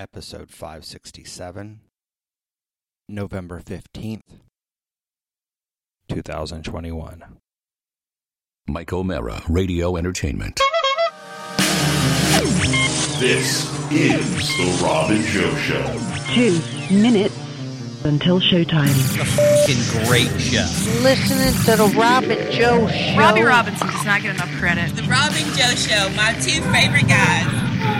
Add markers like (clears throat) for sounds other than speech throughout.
episode 567, November 15th, 2021. Mike O'Mara, Radio Entertainment. This is the Rob and Joe Show. Two minutes until showtime. fucking great show. listening to the Rob and Joe show. Robbie Robinson does not get enough credit. The Rob and Joe Show, my two favorite guys.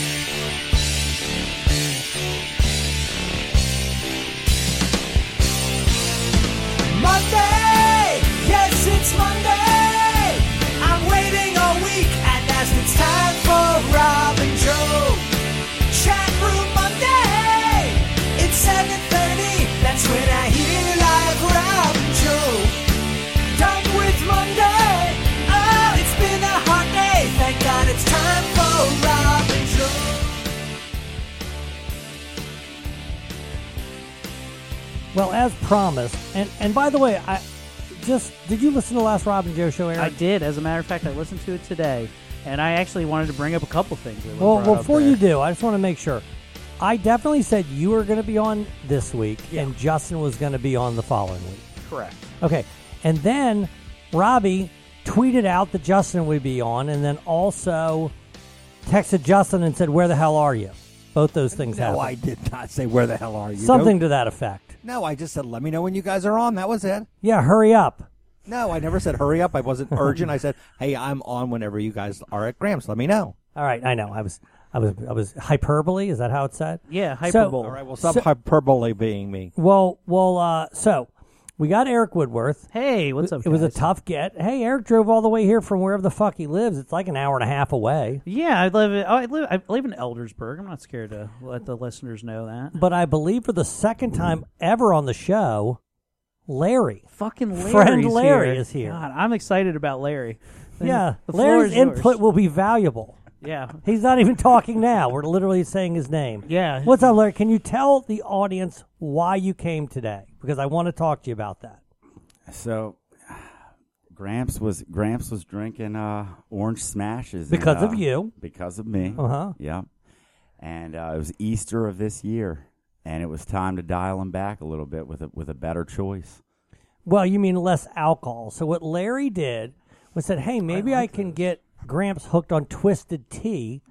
Monday, yes, it's Monday. Well, as promised, and and by the way, I just did you listen to the last Rob and Joe show, Eric? I did. As a matter of fact, I listened to it today, and I actually wanted to bring up a couple things. Well, before you do, I just want to make sure. I definitely said you were going to be on this week, and Justin was going to be on the following week. correct. Okay, and then Robbie tweeted out that Justin would be on, and then also texted Justin and said, "Where the hell are you?" Both those things No, happened. I did not say where the hell are you. Something Don't- to that effect. No, I just said let me know when you guys are on. That was it. Yeah, hurry up. No, I never said hurry up. I wasn't urgent. I said, (laughs) hey, I'm on whenever you guys are at Grams. Let me know. All right, I know. I was, I was, I was hyperbole. Is that how it's said? Yeah, So- hyperbole. All right. Well, stop So- hyperbole being me. Well, well. Uh, so we got Eric Woodworth. Hey, what's up? It was a guys? tough get. Hey, Eric drove all the way here from wherever the fuck he lives. It's like an hour and a half away. Yeah, I live. In, oh, I live. I live in Eldersburg. I'm not scared to let the listeners know that. But I believe for the second time ever on the show, Larry. Fucking Larry's Friend Larry here. is here. God, I'm excited about Larry. Yeah, The floor Larry's is yours. input will be valuable. Yeah, He's not even talking now. We're literally saying his name. yeah. What's up, Larry? Can you tell the audience why you came today? Because I want to talk to you about that. So, Gramps was Gramps was drinking uh, orange smashes and, Because of uh, you. Because of me. Uh huh. Yep. And uh, it was Easter of this year, and it was time to dial him back a little bit with a with a better choice. Well, you mean less alcohol. So what Larry did was said, "Hey, maybe I, can get Gramps hooked on Twisted Tea.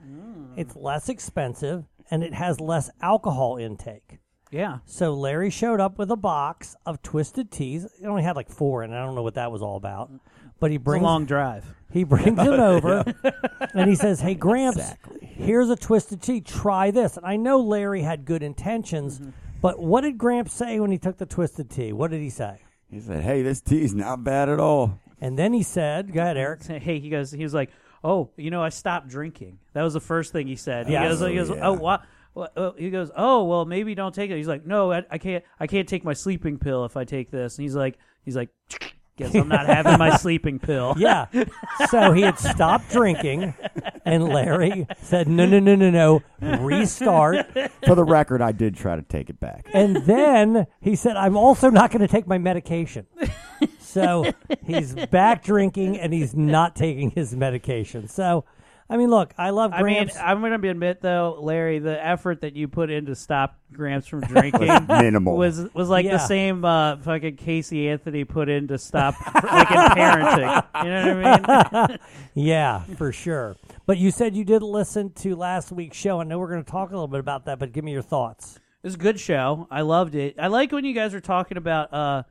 It's less expensive and it has less alcohol intake." Yeah. So Larry showed up with a box of Twisted Teas. It only had like four and. I don't know what that was all about. But he It's a brings long drive. he brings them (laughs) over and he says, "Hey Gramps, here's a Twisted Tea. Try this." And I know Larry had good intentions, Mm-hmm. but what did Gramps say when he took the Twisted Tea? What did he say? He said, "Hey, this tea's not bad at all." And then he said, "Go ahead, Eric." Hey, he goes. He was like, "Oh, you know, I stopped drinking." That was the first thing he said. He Yes. goes, he goes, Oh, "Oh, what?" Well, uh, he goes, "Oh, well, maybe don't take it." He's like, "No, I, I can't. I can't take my sleeping pill if I take this." And he's like, "He's like, (tsk) guess I'm not having my (laughs) sleeping pill." Yeah. So he had stopped drinking, and Larry said, "No, no, no, no, no, restart." For the record, I did try to take it back. And then he said, "I'm also not going to take my medication." (laughs) So he's back drinking, and he's not taking his medication. So, I mean, look, I love I mean, Gramps. I'm going to admit though, Larry, the effort that you put in to stop Gramps from (laughs) drinking Was minimal. was was like Yeah. the same uh, fucking Casey Anthony put in to stop like in parenting. You know what I mean? (laughs) yeah, for sure. But you said you did listen to last week's show. I know we're going to talk a little bit about that, but give me your thoughts. It was a good show. I loved it. I like when you guys are talking about uh,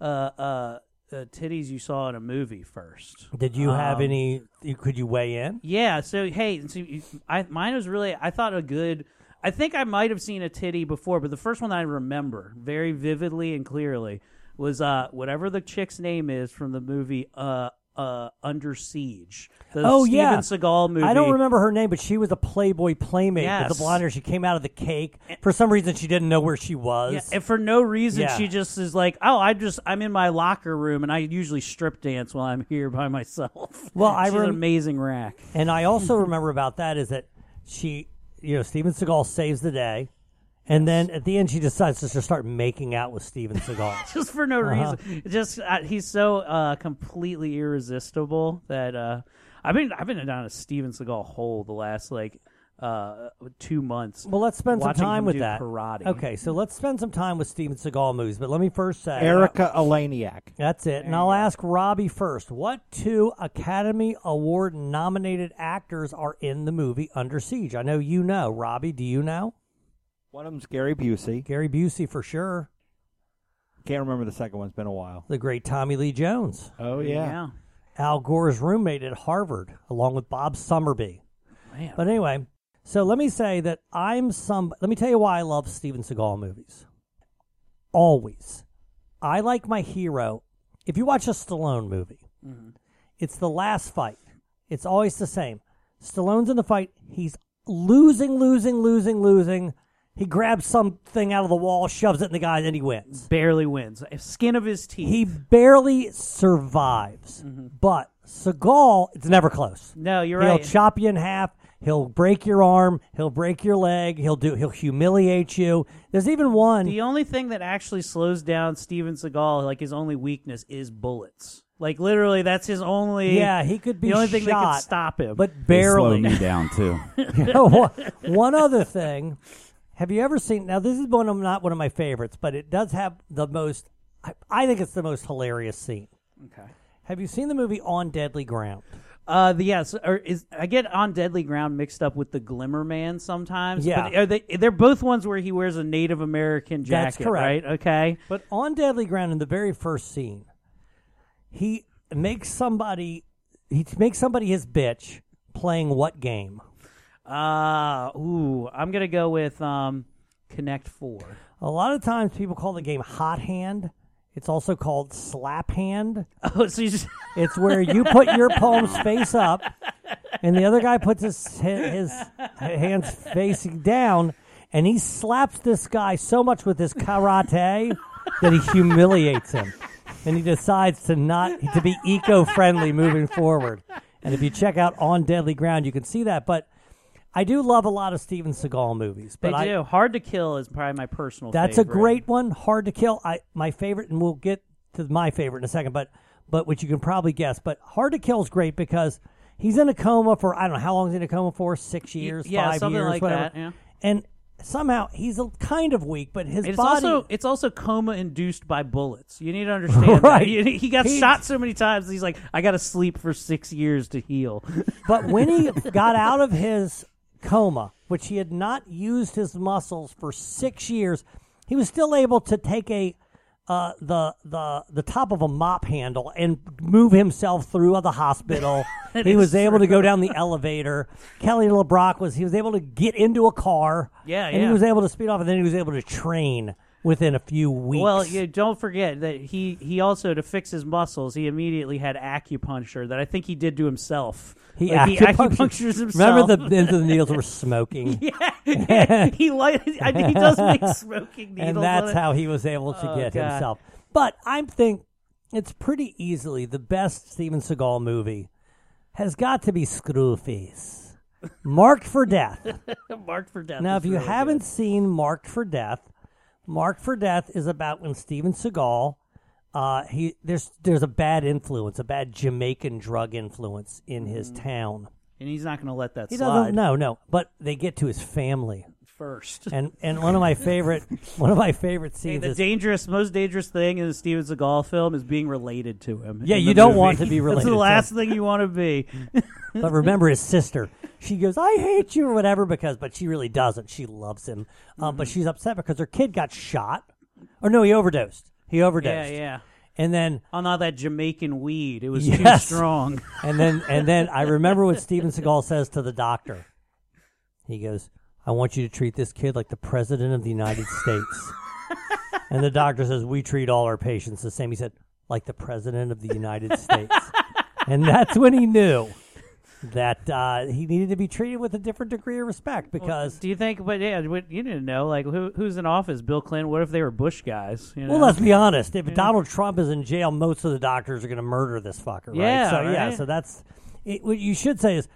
uh, uh, uh, titties you saw in a movie first. Did you have Um, any? you- Could you weigh in? Yeah. So hey, so you- I mine was really. I thought a good. I think I might have seen a titty before, but the first one that I remember very vividly and clearly was uh whatever the chick's name is from the movie uh uh, Under Siege. The oh Steven yeah, Seagal movie. I don't remember her name, but she was a Playboy playmate. with Yes. the blonde hair. She came out of the cake. For some reason, she didn't know where she was. Yeah, and for no reason, Yeah. she just is like, "Oh, I just I'm in my locker room, and I usually strip dance while I'm here by myself." Well, I (laughs) She's an amazing rack. And I also (laughs) remember about that is that she, you know, Steven Seagal saves the day, and then at the end she decides to just start making out with Steven Seagal. (laughs) just for no Uh-huh. reason. Just uh, he's so uh, completely irresistible that uh, I've been I've been down a Steven Seagal hole the last like uh, two months. Well, let's spend some watching time him with do that. Karate. Okay, so let's spend some time with Steven Seagal movies. But let me first say Erica Eleniak. That's it. And I'll ask Robbie first. What two Academy Award nominated actors are in the movie Under Siege? I know you know. Robbie, do you know? One of them's Gary Busey. Gary Busey for sure. Can't remember the second one. It's been a while. The great Tommy Lee Jones. Oh yeah. Al Gore's roommate at Harvard, along with Bob Summerby. Man. But anyway, so let me say that I'm some. Let me tell you why I love Steven Seagal movies. Always, I like my hero. If you watch a Stallone movie, mm-hmm. it's the last fight. It's always the same. Stallone's in the fight. He's losing, losing, losing, losing. He grabs something out of the wall, shoves it in the guy, and he wins. Barely wins. Skin of his teeth. He barely survives. Mm-hmm. But Seagal, it's never close. No, you're right. He'll chop you in half. He'll break your arm. He'll break your leg. He'll do. He'll humiliate you. There's even one. The only thing that actually slows down Steven Seagal, like his only weakness, is bullets. Like literally, that's his only. yeah, he could be the only thing that shot, could stop him. but They slow me down too. one (laughs) (laughs) one other thing. Have you ever seen? Now, this is one of not one of my favorites, but it does have the most. I, I think it's the most hilarious scene. Okay. Have you seen the movie On Deadly Ground? Uh, the yes, or is I get on Deadly Ground mixed up with the Glimmer Man sometimes. Yeah. but are they? They're both ones where he wears a Native American jacket. That's correct. Right. Okay. But on Deadly Ground, in the very first scene, he makes somebody he makes somebody his bitch playing what game? Uh ooh, I'm gonna go with um, Connect Four. A lot of times people call the game hot hand. It's also called slap hand. (laughs) Oh, so you just (laughs) It's where you put your palms (laughs) face up, and the other guy puts his his hands facing down, and he slaps this guy so much with his karate that he humiliates him, and he decides to not to be eco-friendly moving forward. And if you check out on Deadly Ground, you can see that. But I do love a lot of Steven Seagal movies. they But I, do. Hard to Kill is probably my personal. that's a great one. Hard to kill. I my favorite, and we'll get to my favorite in a second. But but which you can probably guess. But Hard to Kill is great because he's in a coma for I don't know how long he's in a coma for six years, yeah, five years, like whatever. that, yeah. And somehow he's a, kind of weak, but his It's body. also it's also coma induced by bullets. You need to (laughs) understand Right. that. He, he got shot so many times. He's like, I got to sleep for six years to heal. but when he (laughs) got out of his coma, which he had not used his muscles for six years, he was still able to take a uh, the the the top of a mop handle and move himself through the hospital. (laughs) He was able to go down the elevator. Kelly LeBrock was he was able to get into a car. Yeah, and he was able to speed off, and then he was able to train within a few weeks. Well, you don't forget that he he also to fix his muscles, he immediately had acupuncture that I think he did to himself. He, Like, acupunctures- acupunctures himself. Remember the ends of the needles were smoking. (laughs) yeah, he light, I mean, he does make (laughs) smoking needles, and that's how he was able to Oh, get God. himself. But I think it's pretty easily the best Steven Seagal movie has got to be Screwface, Marked for Death. (laughs) Marked for death. now, if you really haven't good. seen Marked for Death, Marked for Death is about when Steven Seagal. Uh, he there's there's a bad influence, a bad Jamaican drug influence in his town. and he's not going to let that He slide doesn't no no, but they get to his family. first. And and one of my favorite (laughs) one of my favorite scenes the is dangerous, most dangerous thing in a Steven Seagal film is being related to him. Yeah, in you the don't movie. want to be (laughs) That's related the to last thing you want to be. (laughs) but remember his sister. She goes, "I hate you" or whatever because, but she really doesn't. She loves him, um, Mm-hmm. but she's upset because her kid got shot. Or no, he overdosed. He overdosed. Yeah, yeah. And then On all that Jamaican weed, it was Yes. too strong. (laughs) and then and then I remember what Steven Seagal says to the doctor. He goes, "I want you to treat this kid like the president of the United States." (laughs) and the doctor says, "We treat all our patients the same." He said, "Like the president of the United States." (laughs) and that's when he knew that uh, he needed to be treated with a different degree of respect because. Do you think? But yeah, what- you didn't know. Like, who who's in office? Bill Clinton. What if they were Bush guys? You know? Well, let's be honest. If Yeah. Donald Trump is in jail, most of the doctors are going to murder this fucker, right? Yeah, So yeah, so that's it, what you should say is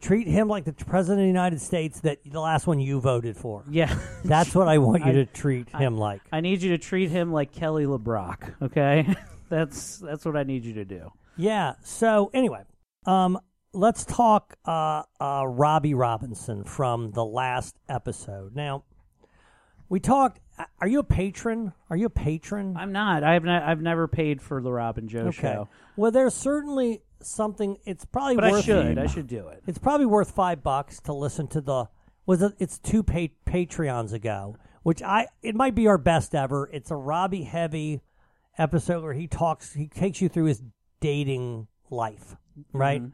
treat him like the president of the United States that the last one you voted for. Yeah, that's what I want you (laughs) to treat I- him like. I need you to treat him like Kelly LeBrock. Okay, (laughs) that's that's what I need you to do. Yeah. So anyway, um, let's talk uh, uh, Robbie Robinson from the last episode. Now, we talked. Are you a patron? Are you a patron? I'm not. I've I've never paid for the Rob and Joe Okay. show. Well, there's certainly something. It's probably But I worth. should. I should do it. It's probably worth five bucks to listen to the. Was it? It's two pa- Patreons ago, which I. It might be our best ever. It's a Robbie heavy episode where he talks. He takes you through his dating life, right? Mhm.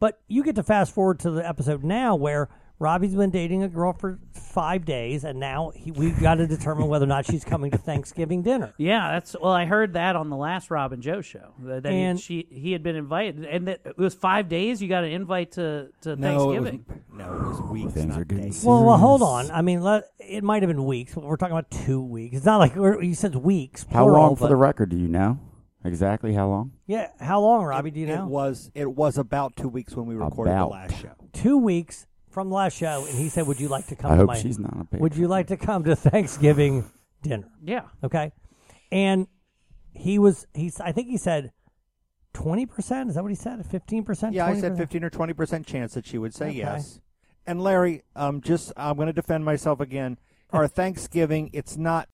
But you get to fast forward to the episode now where Robbie's been dating a girl for five days, and now he, we've got to determine whether or not she's coming to Thanksgiving dinner. (laughs) Yeah, that's well. I heard that on the last Rob and Joe show that, that he- And- she he had been invited, and that it was five days. You got an invite to to No, it was- Thanksgiving. no, it was weeks. Things are getting days. Well, well, hold on. I mean, let, it might have been weeks, but we're talking about two weeks. It's not like we're, he says weeks. How plural, long for the record? Do you know exactly how long? Yeah, how long, Robbie? Do you It know? was it was about two weeks when we recorded About. the last show. Two weeks from the last show, and he said, "Would you like to come?" I to hope my, she's not a patron. Would you like to come to Thanksgiving dinner? Yeah. Okay. And he was. He's. I think he said twenty percent. Is that what he said? Fifteen percent. Yeah, I said fifteen or twenty percent chance that she would say Okay. yes. And Larry, um, just I'm going to defend myself again. Our (laughs) Thanksgiving, it's not,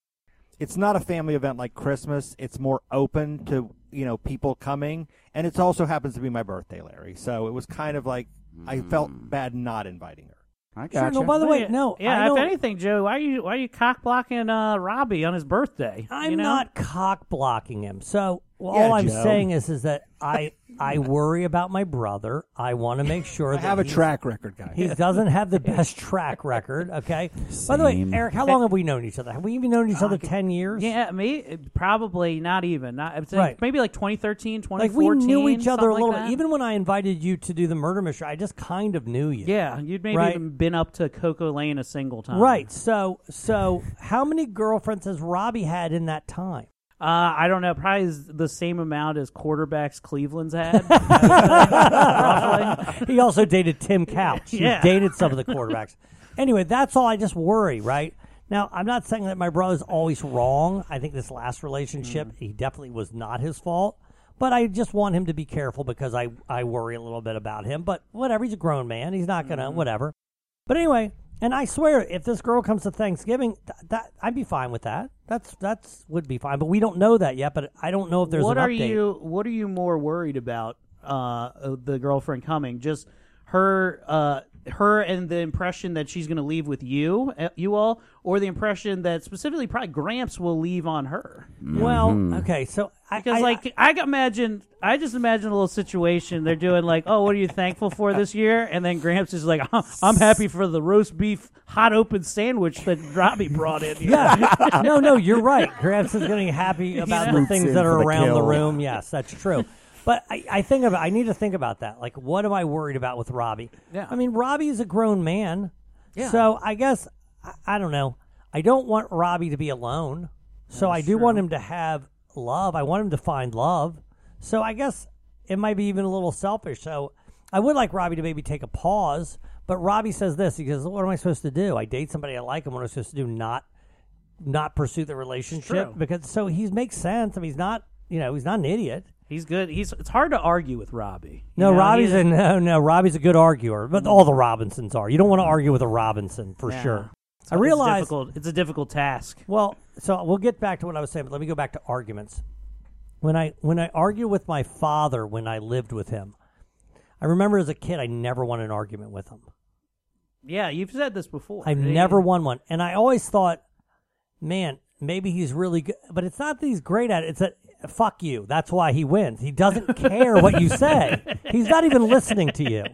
it's not a family event like Christmas. It's more open to you know people coming, and it also happens to be my birthday, Larry. So it was kind of like I felt bad not inviting her. I Sure. No. By the way, no. Yeah, I if anything, Joe, why are you why are you cock blocking uh, Robbie on his birthday? I'm you know? not cock blocking him. So well, Yeah, all I'm Joe. saying is, is that I I worry about my brother. I want to make sure I that have a he's- track record, guy. He doesn't have the best track record. Okay. By the way, Same. Eric, how long have we known each other? Have we even known each other ten years? Yeah, me probably not even. Not I'd say Right. maybe like 2013, Like 2014. we knew each other a something little like bit. that. Even when I invited you to do the murder mystery, I just kind of knew you. Yeah, you'd maybe Right. even been up to Coco Lane a single time. Right. So so how many girlfriends has Robbie had in that time? Uh, I don't know. Probably the same amount as quarterbacks Cleveland's had. (laughs) He also dated Tim Couch. He Yeah. dated some of the quarterbacks. Anyway, that's all. I just worry, right? Now, I'm not saying that my brother's always wrong. I think this last relationship, Mm. he definitely was not his fault. But I just want him to be careful because I, I worry a little bit about him. But whatever, he's a grown man. He's not going to, Mm-hmm. whatever. But anyway, and I swear, if this girl comes to Thanksgiving, th- that I'd be fine with that. That's that's would be fine. But we don't know that yet. But I don't know if there's what an are update. you What are you more worried about? Uh, the girlfriend coming, just her, uh, her, and the impression that she's going to leave with you, uh, you all, or the impression that specifically probably Gramps will leave on her. Well, okay, so I, Because I- like I can imagine, I just imagine a little situation. They're doing like, oh, what are you thankful for this year? And then Gramps is like, "I'm- I'm happy for the roast beef hot open sandwich that Robbie brought in. here." Yeah. no, no, you're right. Gramps is getting happy (laughs) about the things that are for the around the room. Yes, that's true. But I, I think about I need to think about that. Like, what am I worried about with Robbie? Yeah. I mean, Robbie is a grown man. Yeah. So I guess I, I don't know. I don't want Robbie to be alone. So I do want him to have love. I want him to find love. So I guess it might be even a little selfish. So I would like Robbie to maybe take a pause. But Robbie says this. He goes, "What am I supposed to do? I date somebody I like, and what am I supposed to do? Not not pursue the relationship because so he makes sense. I mean, he's not you know he's not an idiot. He's good. He's it's hard to argue with Robbie. You No, know, Robbie's a no, no. Robbie's a good arguer, but all the Robinsons are. You don't want to argue with a Robinson for Yeah. sure. It's- I realize. it's difficult. It's a difficult task. Well, so we'll get back to what I was saying, but let me go back to arguments. When I when I argue with my father when I lived with him, I remember as a kid I never won an argument with him. Yeah, you've said this before. I've Yeah. never won one, and I always thought, man, maybe he's really good. But it's not that he's great at it. It's that fuck you. That's why he wins. He doesn't care what you say. He's not even listening to you.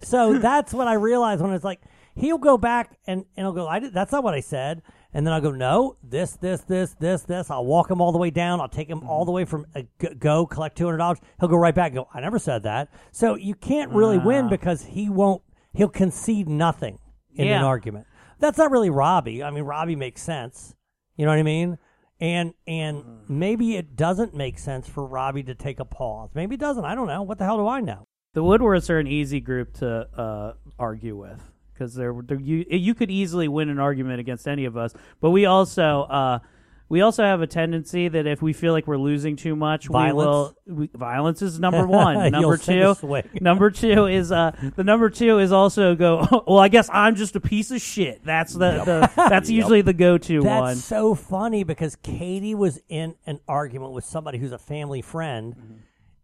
So that's what I realized when it's like he'll go back and and he'll go, I did, that's not what I said. And then I'll go, no, this, this, this, this, this. I'll walk him all the way down. I'll take him all the way from uh, go, collect $200. He'll go right back and go, I never said that. So you can't really win Ah. because he won't, he'll concede nothing in Yeah. an argument. That's not really Robbie. I mean, Robbie makes sense. You know what I mean? And and maybe it doesn't make sense for Robbie to take a pause. Maybe it doesn't. I don't know. What the hell do I know? The Woodworths are an easy group to uh, argue with because they're, they're you, you could easily win an argument against any of us. But we also uh, we also have a tendency that if we feel like we're losing too much, Violence? we will. We, violence is (laughs) number one. Number two. (laughs) number two is uh the number two is also go. (laughs) well, I guess I'm just a piece of shit. That's the, the that's usually the go to That's one. so funny because Katie was in an argument with somebody who's a family friend. Mm-hmm.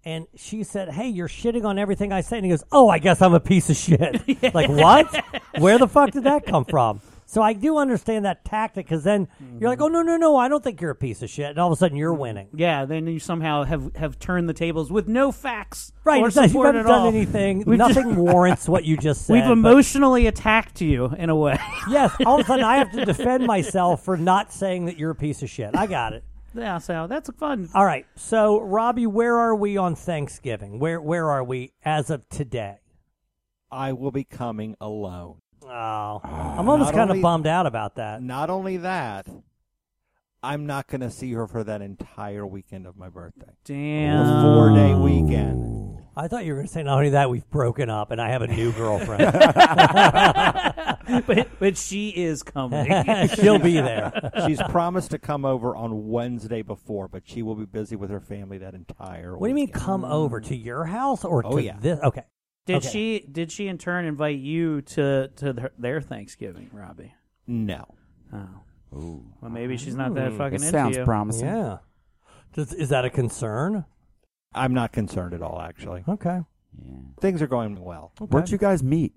And she said, "Hey, you're shitting on everything I say." And he goes, "Oh, I guess I'm a piece of shit." Like what? Where the fuck did that come from? So I do understand that tactic because then you're like, mm-hmm. "Oh no, no, no! I don't think you're a piece of shit." And all of a sudden, you're mm-hmm. winning. Yeah, then you somehow have have turned the tables with no facts Right? or It's not, you haven't at done all. anything. (laughs) We've just- Nothing warrants what you just (laughs) said. We've but- emotionally attacked you in a way. (laughs) yes. All of a sudden, I have to defend myself for not saying that you're a piece of shit. I got it. yeah, so that's fun. All right. So, Robbie, where are we on Thanksgiving? Where where are we as of today? I will be coming alone. Oh, I'm almost Not kind of only- bummed out about that. Not only that, I'm not going to see her for that entire weekend of my birthday. Damn. The four day weekend. I thought you were going to say not only that we've broken up and I have a new girlfriend. (laughs) but but she is coming. (laughs) She'll be there. She's promised to come over on Wednesday before, but she will be busy with her family that entire What do you mean come over to your house or Oh, to yeah. this? Okay. Did Okay. she did she in turn invite you to to their, their Thanksgiving, Robbie? No. Oh. Ooh. Well, maybe she's not that fucking It into sounds you. promising. Yeah. Does, is that a concern? I'm not concerned at all, actually. Okay. Yeah. Things are going well. Where'd you guys meet?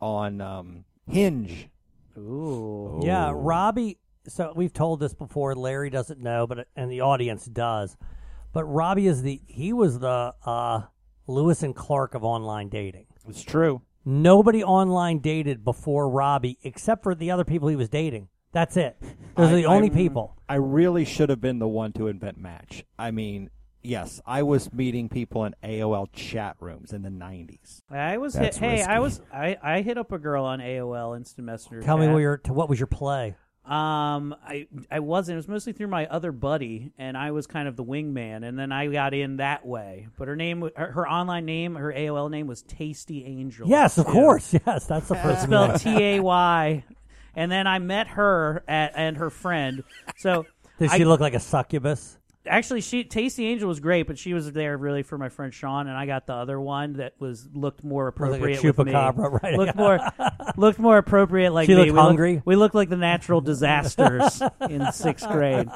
On um, Hinge. Ooh. Yeah. Robbie. So we've told this before. Larry doesn't know, but and the audience does. But Robbie is the he was the uh, Lewis and Clark of online dating. It's true. Nobody online dated before Robbie except for the other people he was dating. That's it. Those are the only I- people. I really should have been the one to invent Match. I mean, yes, I was meeting people in AOL chat rooms in the 90s. I was hit, That's hey, I was I, I hit up a girl on AOL Instant Messenger. Tell me what your what was your play? Um, I I wasn't. It was mostly through my other buddy, and I was kind of the wingman. And then I got in that way. But her name, her, her online name, her AOL name was Tasty Angel. Yes, of course. Yes, that's the first spelled T A Y. And then I met her at and her friend. So Does I- she look like a succubus? Actually, she Tasty Angel was great, but she was there really for my friend Sean, and I got the other one that was looked more like a appropriate me. chupacabra, right? Looked more (laughs) looked more appropriate like She me. looked we looked- hungry? we looked like the natural disasters in sixth grade.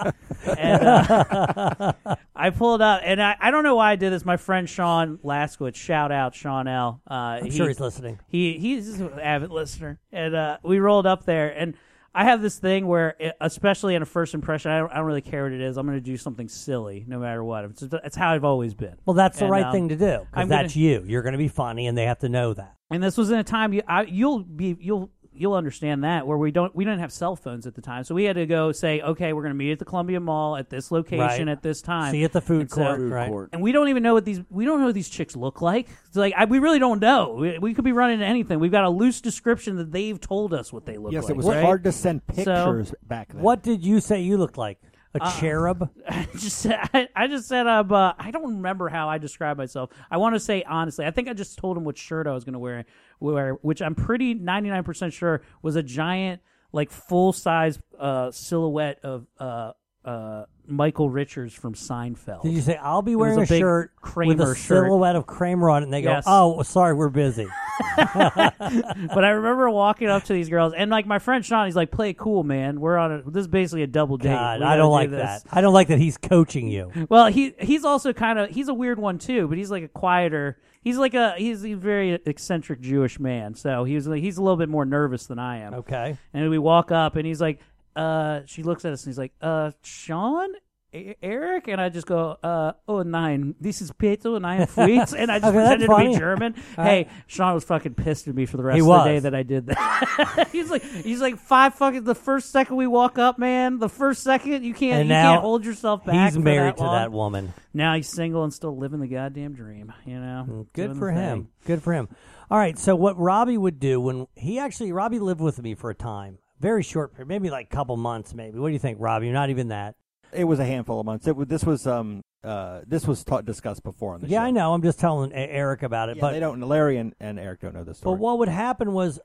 And, uh, (laughs) I pulled up, and I, I don't know why I did this. My friend Sean Laskowitz, shout out Sean L. Uh, I'm sure he's listening. He he's an avid listener, and uh, we rolled up there, and I have this thing where, it, especially in a first impression, I don't, I don't really care what it is. I'm going to do something silly, no matter what. It's, it's how I've always been. Well, that's the right um, thing to do because that's gonna- you. You're going to be funny, and they have to know that. And this was in a time you I, you'll be you'll you'll understand that where we don't we didn't have cell phones at the time, so we had to go say, okay, we're going to meet at the Columbia Mall at this location Right. at this time. See you at the food And so- court, right? And we don't even know what these we don't know what these chicks look like. It's like I, we really don't know. We, we could be running into anything. We've got a loose description that they've told us what they look Yes, like. Yes, it was right? hard to send So- pictures back then. What did you say you looked like? A Uh, cherub? (laughs) I just said, I, I just said um, uh, I don't remember how I described myself. I want to say honestly, I think I just told him what shirt I was going to wear, wear, which I'm pretty 99 percent sure was a giant, like full size uh, silhouette of uh, uh, Michael Richards from Seinfeld. Did you say I'll be wearing a, big shirt Kramer with a shirt. silhouette of Kramer on it? And they go, Yes. "Oh, sorry, we're busy." (laughs) (laughs) but I remember walking up to these girls, and like my friend Sean, he's like, "Play cool, man. We're on a this is basically a double date. God, I don't do like this." that. I don't like that he's coaching you. Well, he he's also kind of he's a weird one too, but he's like a quieter. He's like a he's a very eccentric Jewish man, so he was like, he's a little bit more nervous than I am. Okay. And we walk up, and he's like, uh, she looks at us, and he's like, uh, Sean. "E- Eric, and I just go, uh, oh nine, this is Peter nine (laughs) feet, and I just Okay, that's pretended to funny. be German. (laughs) Hey. Sean was fucking pissed at me for the rest He of the day that I did that. (laughs) he's like, he's like five fucking. The first second we walk up, man, the first second you can't, And you now can't hold yourself back. he's for married that to long. that woman. Now he's single and still living the goddamn dream. You know, Mm, Good Doing for the him. thing. Good for him. All right. So what Robbie would do when he actually Robbie lived with me for a time, very short period, maybe like a couple months, maybe. What do you think, Robbie? You're not even that. It was a handful of months. It, this was um uh this was ta- discussed before on the Yeah, show. I know. I'm just telling E- Eric about it. Yeah, but they don't. Larry and, and Eric don't know this story. But what would happen was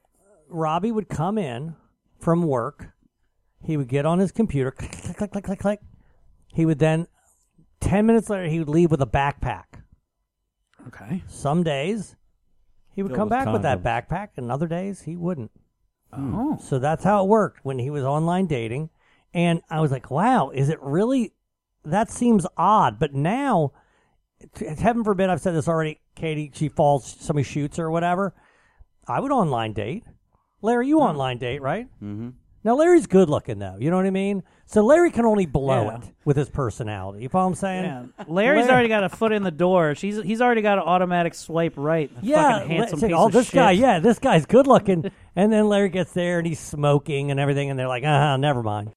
Robbie would come in from work. He would get on his computer, click, click, click, click, click, click. He would then, 10 minutes later, he would leave with a backpack. Okay. Some days, he would Filled come with back with that condoms. backpack, and other days, he wouldn't. Oh. So that's how it worked when he was online dating. And I was like, wow, is it really? That seems odd. But now, t- heaven forbid, I've said this already, Katie, she falls, somebody shoots her or whatever. I would online date. Larry, you online date, right? Mm-hmm. Now, Larry's good looking, though. You know what I mean? So Larry can only blow Yeah. it with his personality. You follow what I'm saying? Yeah. Larry's Larry- already got a foot in the door. She's he's already got an automatic swipe right. Yeah, fucking handsome let's say, piece oh, of this shit. guy, yeah, this guy's good looking. (laughs) and then Larry gets there and he's smoking and everything, and they're like, ah, never mind.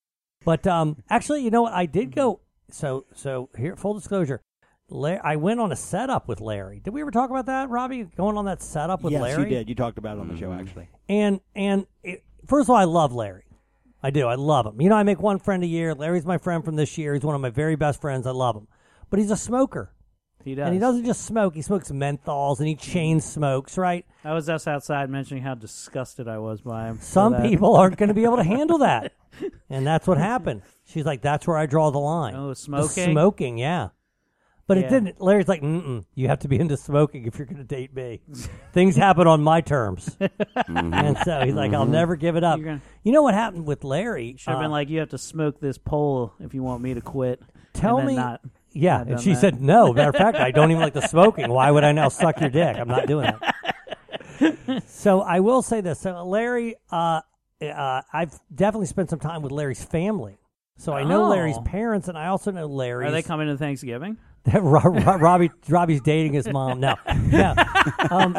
But um, actually, you know what? I did go. So, so here, full disclosure, Larry, I went on a setup with Larry. Did we ever talk about that, Robbie? Going on that setup with Larry? yes, Larry? you did. You talked about it on the show Mm-hmm. actually. And and it, first of all, I love Larry. I do. I love him. You know, I make one friend a year. Larry's my friend from this year. He's one of my very best friends. I love him. But he's a smoker. He does. And he doesn't just smoke. He smokes menthols and he chain smokes, right? I was just outside mentioning how disgusted I was by him. Some people aren't going to be able to handle that. (laughs) And that's what happened. She's like, that's where I draw the line. Oh, The smoking? smoking, yeah. But Yeah. it didn't. Larry's like, mm you have to be into smoking if you're going to date me. (laughs) Things happen on my terms. (laughs) And so he's like, I'll Mhm. never give it up. You're gonna- You know what happened with Larry? Should have Uh, been like, you have to smoke this pole if you want me to quit. Tell and then me. Not, yeah, and done she that. said no. Matter of fact, I don't even like the (laughs) smoking. Why would I now suck your dick? I'm not doing that. so I will say this. So Larry, uh, uh, I've definitely spent some time with Larry's family. So I know Oh. Larry's parents, and I also know Larry's. Are they coming to Thanksgiving? (laughs) Ro- Ro- (laughs) Robbie Robbie's dating his mom. No, no. Um,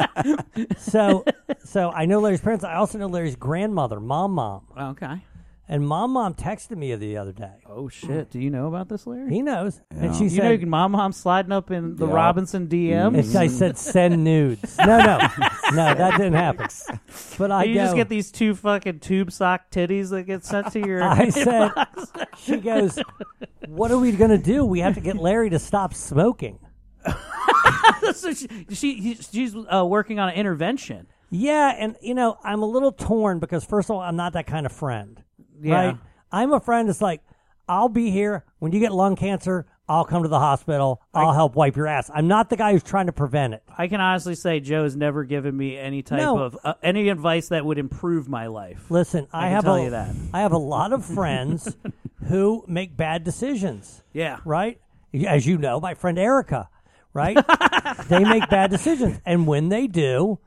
so so I know Larry's parents. I also know Larry's grandmother, mom, mom. Okay. And mom, mom texted me the other day. Oh shit! Do you know about this, Larry? He knows, and she you said, know, you can mom, mom sliding up in the Yeah. Robinson DMs. And I said, send nudes. No, no, no, that didn't happen. But I you go, just get these two fucking tube sock titties that get sent to your. (laughs) I said, she goes, what are we going to do? We have to get Larry to stop smoking. (laughs) so she, she she's uh, working on an intervention. Yeah, and you know, I'm a little torn because first of all, I'm not that kind of friend. Yeah. Right? I'm a friend that's like, I'll be here when you get lung cancer. I'll come to the hospital. I'll help wipe your ass. I'm not the guy who's trying to prevent it. I can honestly say Joe has never given me any type No. of uh, any advice that would improve my life. Listen, I, can have tell a, you that. I have a lot of friends (laughs) who make bad decisions. Yeah. Right? As you know, my friend Erica, right? (laughs) they make bad decisions. And when they do,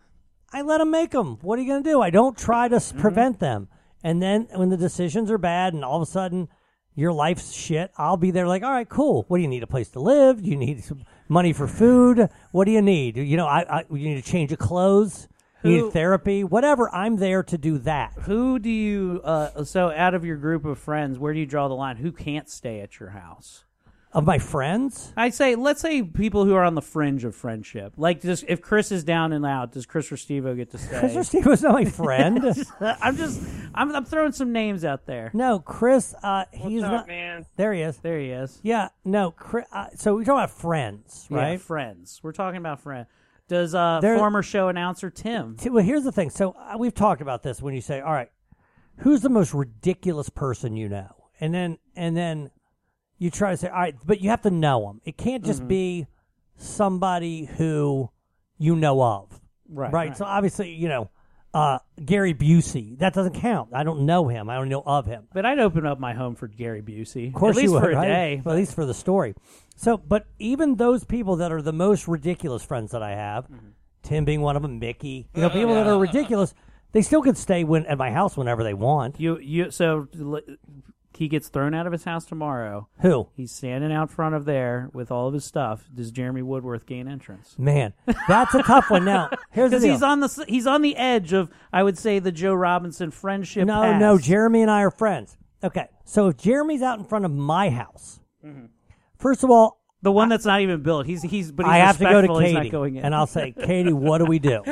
I let them make them. What are you going to do? I don't try to Mm-hmm. s prevent them. And then when the decisions are bad and all of a sudden your life's shit, I'll be there like, all right, cool. What do you need? A place to live? Do you need some money for food? What do you need? You know, I, I you need to change of clothes. You Who- need therapy, whatever. I'm there to do that. Who do you? Uh, so out of your group of friends, where do you draw the line? Who can't stay at your house? Of my friends, I'd say, let's say people who are on the fringe of friendship. Like, just if Chris is down and out, does Chris or Stevo get to stay? Chris or Steve was not my friend. (laughs) I'm just, I'm, I'm throwing some names out there. no, Chris. Uh, he's up, not. man? There he is. There he is. Yeah, no. Chris, uh, so we're talking about friends, Yeah, right? friends. We're talking about friends. Does uh, There- former show announcer Tim? T- Well, here's the thing. So uh, we've talked about this when you say, "All right, who's the most ridiculous person you know?" And then and then you try to say, "All right," but you have to know them. It can't just Mhm. be somebody who you know of, Right, Right. right. So obviously, you know, uh, Gary Busey. That doesn't count. I don't know him. I don't know of him. But I'd open up my home for Gary Busey. Of course at least would, for a right? day. Well, at least for the story. So, but even those people that are the most ridiculous friends that I have, Mm-hmm. Tim being one of them, Mickey, you know, people that are ridiculous, they still can stay when at my house whenever they want. You you so he gets thrown out of his house tomorrow, Who? he's standing out front of there with all of his stuff. Does Jeremy Woodworth gain entrance? Man, that's a tough one. Now, (laughs) here's the Because deal. he's on the s- he's on the edge of I would say the Joe Robinson friendship. no, pass. no, Jeremy and I are friends. Okay, so if Jeremy's out in front of my house, mm-hmm. first of all, the one that's not even built. He's he's but he's I have to go to respectful, he's Katie, not going in. and I'll say, (laughs) Katie, what do we do?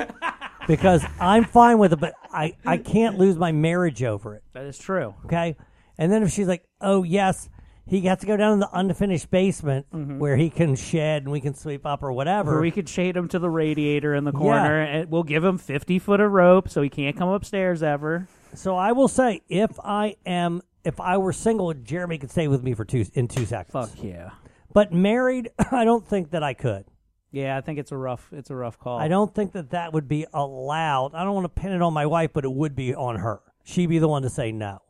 Because I'm fine with it, but I, I can't lose my marriage over it. that is true. Okay, and then if she's like, oh yes, he has to go down in the unfinished basement mm-hmm. where he can shed and we can sweep up or whatever. Or we could shade him to the radiator in the corner, and we'll give him fifty foot of rope so he can't come upstairs ever. So I will say, if I am, if I were single, Jeremy could stay with me for two in two seconds. Fuck yeah, But married, (clears throat) I don't think that I could. yeah. I think it's a rough it's a rough call. I don't think that that would be allowed. I don't want to pin it on my wife, but it would be on her. She'd be the one to say no.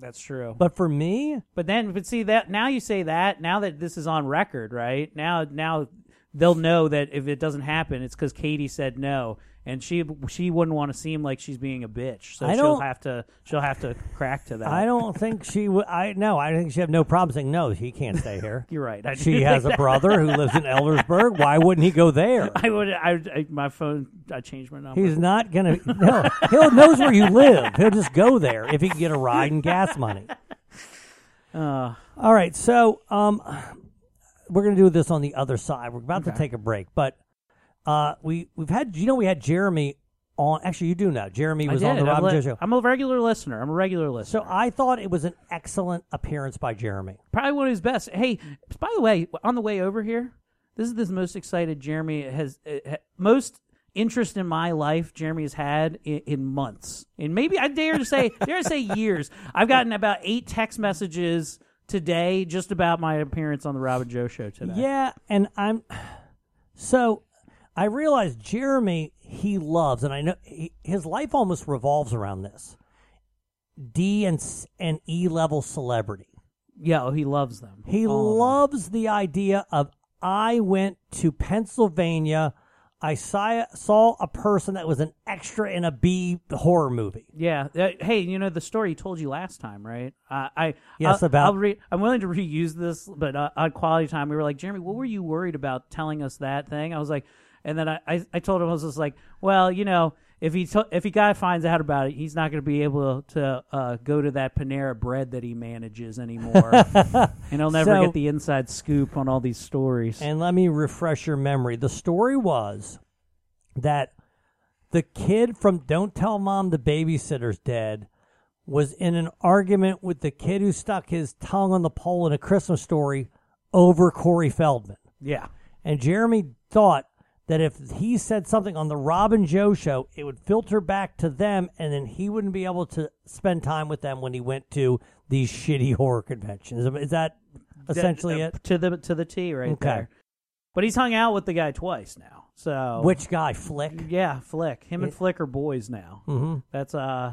That's true. But for me, But then, but see that now you say that now that this is on record, right? Now, now they'll know that if it doesn't happen, it's because Katie said no, and she she wouldn't want to seem like she's being a bitch, so I she'll don't- have to she'll have to crack to that. I don't think she would. I no, I think she have no problem saying no. He can't stay here. (laughs) You're right. I she has think a brother who lives in Eldersburg. Why wouldn't he go there? (laughs) I would. I, I my phone. I changed my number. He's not gonna. No, he knows where you live. He'll just go there if he can get a ride and gas money. (laughs) Uh, All right, so um, we're gonna do this on the other side. We're about to take a break, but uh, we we've had you know we had Jeremy on. Actually, you do know Jeremy was on the Robin li- Joe show. I'm a regular listener. I'm a regular listener. So I thought it was an excellent appearance by Jeremy. Probably one of his best. Hey, by the way, on the way over here, this is the most excited Jeremy has uh, most interest in my life Jeremy has had in, in months, and maybe I dare to say dare to say (laughs) years. I've gotten about eight text messages today just about my appearance on the Rob and Joe show today. Yeah, and I'm (sighs) so I realize Jeremy he loves, and I know he, his life almost revolves around this D and and E level celebrity. yeah, oh, he loves them. He All of them. loves the idea of I went to Pennsylvania. I saw saw a person that was an extra in a B horror movie. Yeah. Uh, hey, you know the story he told you last time, right? Uh, I Yes, I'll- about- I'll re- I'm willing to reuse this, but uh, on quality time, we were like, Jeremy, what were you worried about telling us that thing? I was like, and then I, I, I told him I was just like, well, you know, if he to- if he guy finds out about it, he's not going to be able to uh, go to that Panera Bread that he manages anymore, (laughs) and he'll never So- get the inside scoop on all these stories. And let me refresh your memory. The story was that the kid from Don't Tell Mom the Babysitter's Dead was in an argument with the kid who stuck his tongue on the pole in a Christmas story over Corey Feldman. yeah. And Jeremy thought that if he said something on the Rob and Joe show, it would filter back to them, and then he wouldn't be able to spend time with them when he went to these shitty (laughs) horror conventions. Is that essentially That- it? to the to the T right Okay. there. But he's hung out with the guy twice now. So Which guy, Flick? Yeah, Flick. Him and It- Flick are boys now. Mhm. That's uh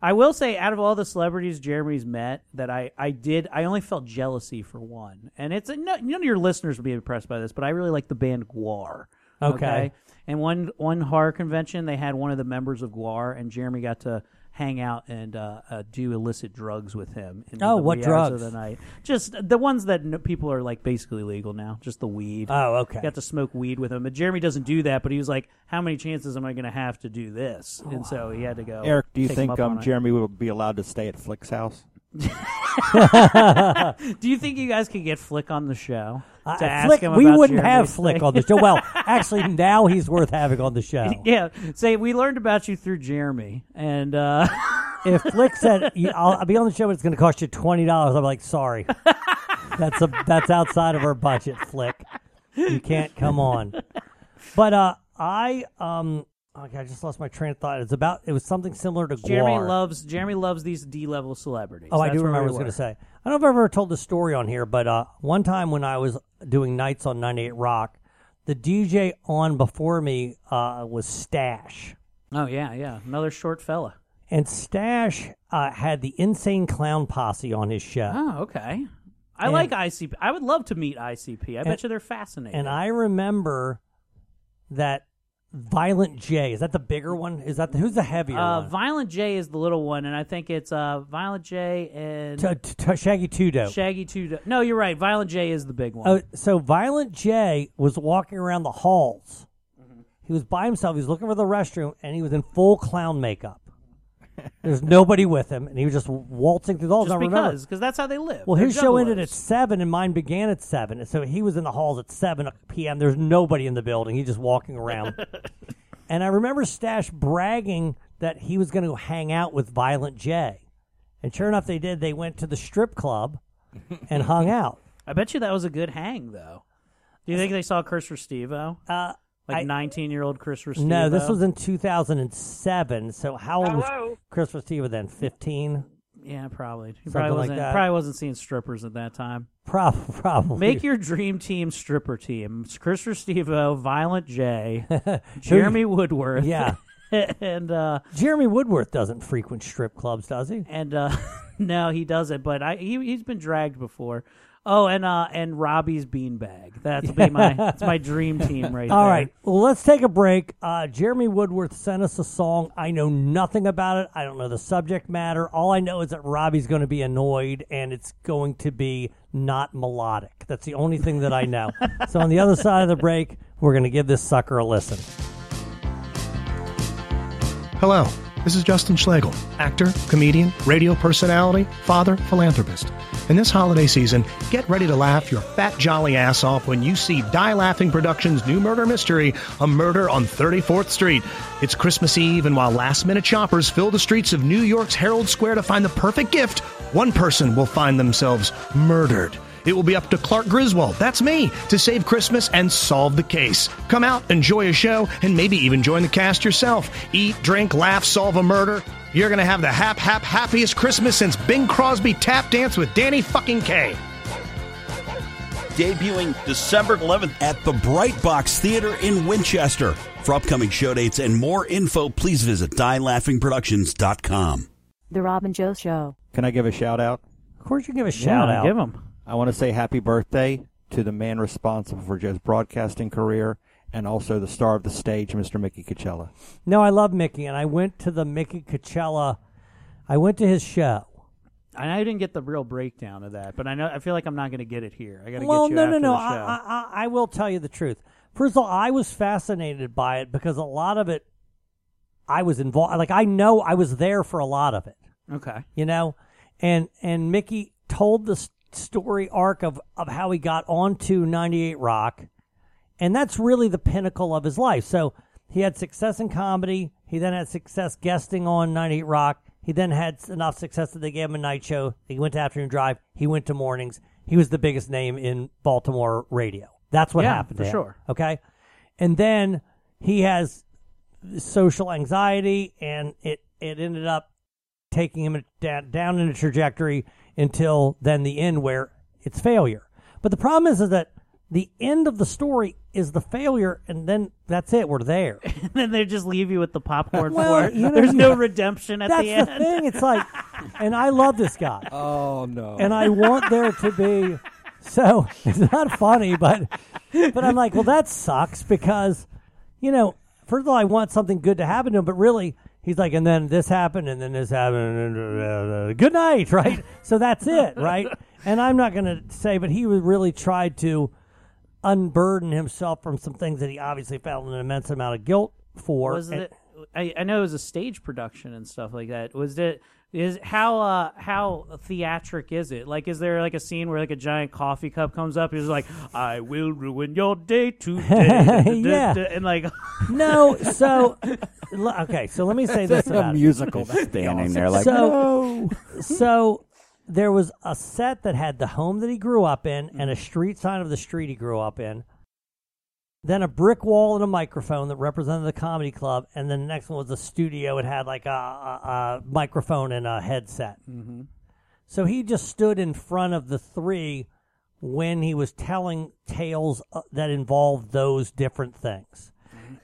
I will say out of all the celebrities Jeremy's met that I I did I only felt jealousy for one. And it's no, none of your listeners would be impressed by this, but I really like the band Gwar. Okay. And one one horror convention they had one of the members of Gwar and Jeremy got to hang out and uh, uh, do illicit drugs with him. In Oh, the what wee hours Of the night, just the ones that no, people are like basically legal now. Just the weed. Oh, okay. Got to smoke weed with him. But Jeremy doesn't do that. But he was like, "How many chances am I going to have to do this?" And so he had to go. Eric, do you think um, on it. Jeremy will be allowed to stay at Flick's house? (laughs) (laughs) do you think you guys could get Flick on the show to ask Flick, him we wouldn't have Jeremy's Flick on the show. Well, (laughs) actually, now he's worth having on the show. (laughs) yeah. Say we learned about you through Jeremy, and uh, (laughs) if Flick said, "I'll, I'll be on the show, but it's going to cost you twenty dollars," I'm like, "Sorry, that's a that's outside of our budget, Flick. You can't come on." But uh, I um, okay, I just lost my train of thought. It's about it was something similar to Jeremy Gwar. loves Jeremy loves these D level celebrities. Oh, I do remember. what I was going to say. I don't know if I've ever told the story on here, but uh, one time when I was doing nights on 98 Rock, the DJ on before me uh, was Stash. Oh yeah, yeah, another short fella. And Stash uh, had the Insane Clown Posse on his show. Oh, okay. I And- like ICP. I would love to meet ICP. I And- bet you they're fascinating. And I remember that Violent J. Is that the bigger one? Is that the, who's the heavier Uh, one? Violent J is the little one, and I think it's uh, Violent J and T- t- t- Shaggy Dope. Shaggy Two. No, you're right. Violent J is the big one. Oh, so Violent J was walking around the halls. Mm-hmm. He was by himself. He was looking for the restroom, and he was in full clown makeup. There's nobody with him, and he was just waltzing through the halls. Just Now, remember- because, because that's how they live. Well, They're his show ended juggalos. at seven, and mine began at seven. And So he was in the halls at seven p.m. There's nobody in the building. He's just walking around. (laughs) and I remember Stash bragging that he was going to hang out with Violent J. And sure enough, they did. They went to the strip club and hung (laughs) out. I bet you that was a good hang, though. Do you think they saw Chris Restivo? Uh, like 19 year old Chris Restivo? No, this was in 2007. So how old was Hello? Chris Restivo then? 15. Yeah, probably. He Something probably wasn't, that. probably wasn't seeing strippers at that time. Prob- (laughs) probably. Make your dream team stripper team. It's Chris Restivo, Violent J, (laughs) Jeremy Woodworth. Yeah. (laughs) and uh, Jeremy Woodworth doesn't frequent strip clubs, does he? and uh, no, he doesn't. But I he he's been dragged before. Oh, and uh, and Robbie's beanbag. That's be my (laughs) that's my dream team right All there. right. Well, let's take a break. Uh, Jeremy Woodworth sent us a song. I know nothing about it. I don't know the subject matter. All I know is that Robbie's going to be annoyed and it's going to be not melodic. That's the only thing that I know. (laughs) so on the other side of the break, we're going to give this sucker a listen. Hello, this is Justin Schlegel, actor, comedian, radio personality, father, philanthropist. In this holiday season, get ready to laugh your fat jolly ass off when you see Die Laughing Productions' new murder mystery, A Murder on 34th Street. It's Christmas Eve, and while last minute shoppers fill the streets of New York's Herald Square to find the perfect gift, one person will find themselves murdered. It will be up to Clark Griswold, that's me, to save Christmas and solve the case. Come out, enjoy a show, and maybe even join the cast yourself. Eat, drink, laugh, solve a murder. You're gonna have the hap hap happiest Christmas since Bing Crosby tap dance with Danny fucking Kaye debuting December 11th at the Bright Box Theater in Winchester. For upcoming show dates and more info, please visit dielaughingproductions.com. The Rob and Joe Show. Can I give a shout out? Of course, you give a shout out. give him. I want to say happy birthday to the man responsible for Joe's broadcasting career and also the star of the stage, Mr. Mickey Cucchiella. No, I love Mickey, and I went to the Mickey Cucchiella. I went to his show. And I didn't get the real breakdown of that, but I know I feel like I'm not going to get it here. I got to well, get you no, after no, no. the I, show. I, I, I will tell you the truth. First of all, I was fascinated by it because a lot of it, I was involved. Like I know I was there for a lot of it. okay. You know, and and Mickey told the s- story arc of of how he got onto 98 Rock, and that's really the pinnacle of his life. So he had success in comedy. He then had success guesting on 98 Rock. He then had enough success that they gave him a night show. He went to afternoon drive. He went to mornings. He was the biggest name in Baltimore radio. That's what Yeah, happened for sure. Okay, and then he has social anxiety, and it it ended up taking him down, down in a trajectory until then the end where it's failure. But the problem is, is that the end of the story is the failure, and then that's it. We're there. (laughs) and then they just leave you with the popcorn (laughs) Well, for it. you know, There's no redemption at the end. That's the the, thing. It's like, (laughs) and I love this guy. Oh no! and I want there to be. So it's not funny, but but I'm like, well, that sucks because, you know, first of all, I want something good to happen to him, but really, he's like, and then this happened, and then this happened, and uh, uh, uh, uh, good night, (laughs) right? So that's it, right? (laughs) And I'm not going to say, but he really tried to unburden himself from some things that he obviously felt an immense amount of guilt for. was And- it? I, I know it was a stage production and stuff like that. Was it? Is how uh how theatric is it? Like, is there like a scene where like a giant coffee cup comes up? He's like, "I will ruin your day today," (laughs) Yeah. (laughs) and like, (laughs) No, so l- okay. So let me say this That's a about it. musical. Standing there like, so, so there was a set that had the home that he grew up in and a street sign of the street he grew up in. Then a brick wall and a microphone that represented the comedy club, and then the next one was a studio. It had like a, a, a microphone and a headset. Mm-hmm. So he just stood in front of the three when he was telling tales uh, that involved those different things.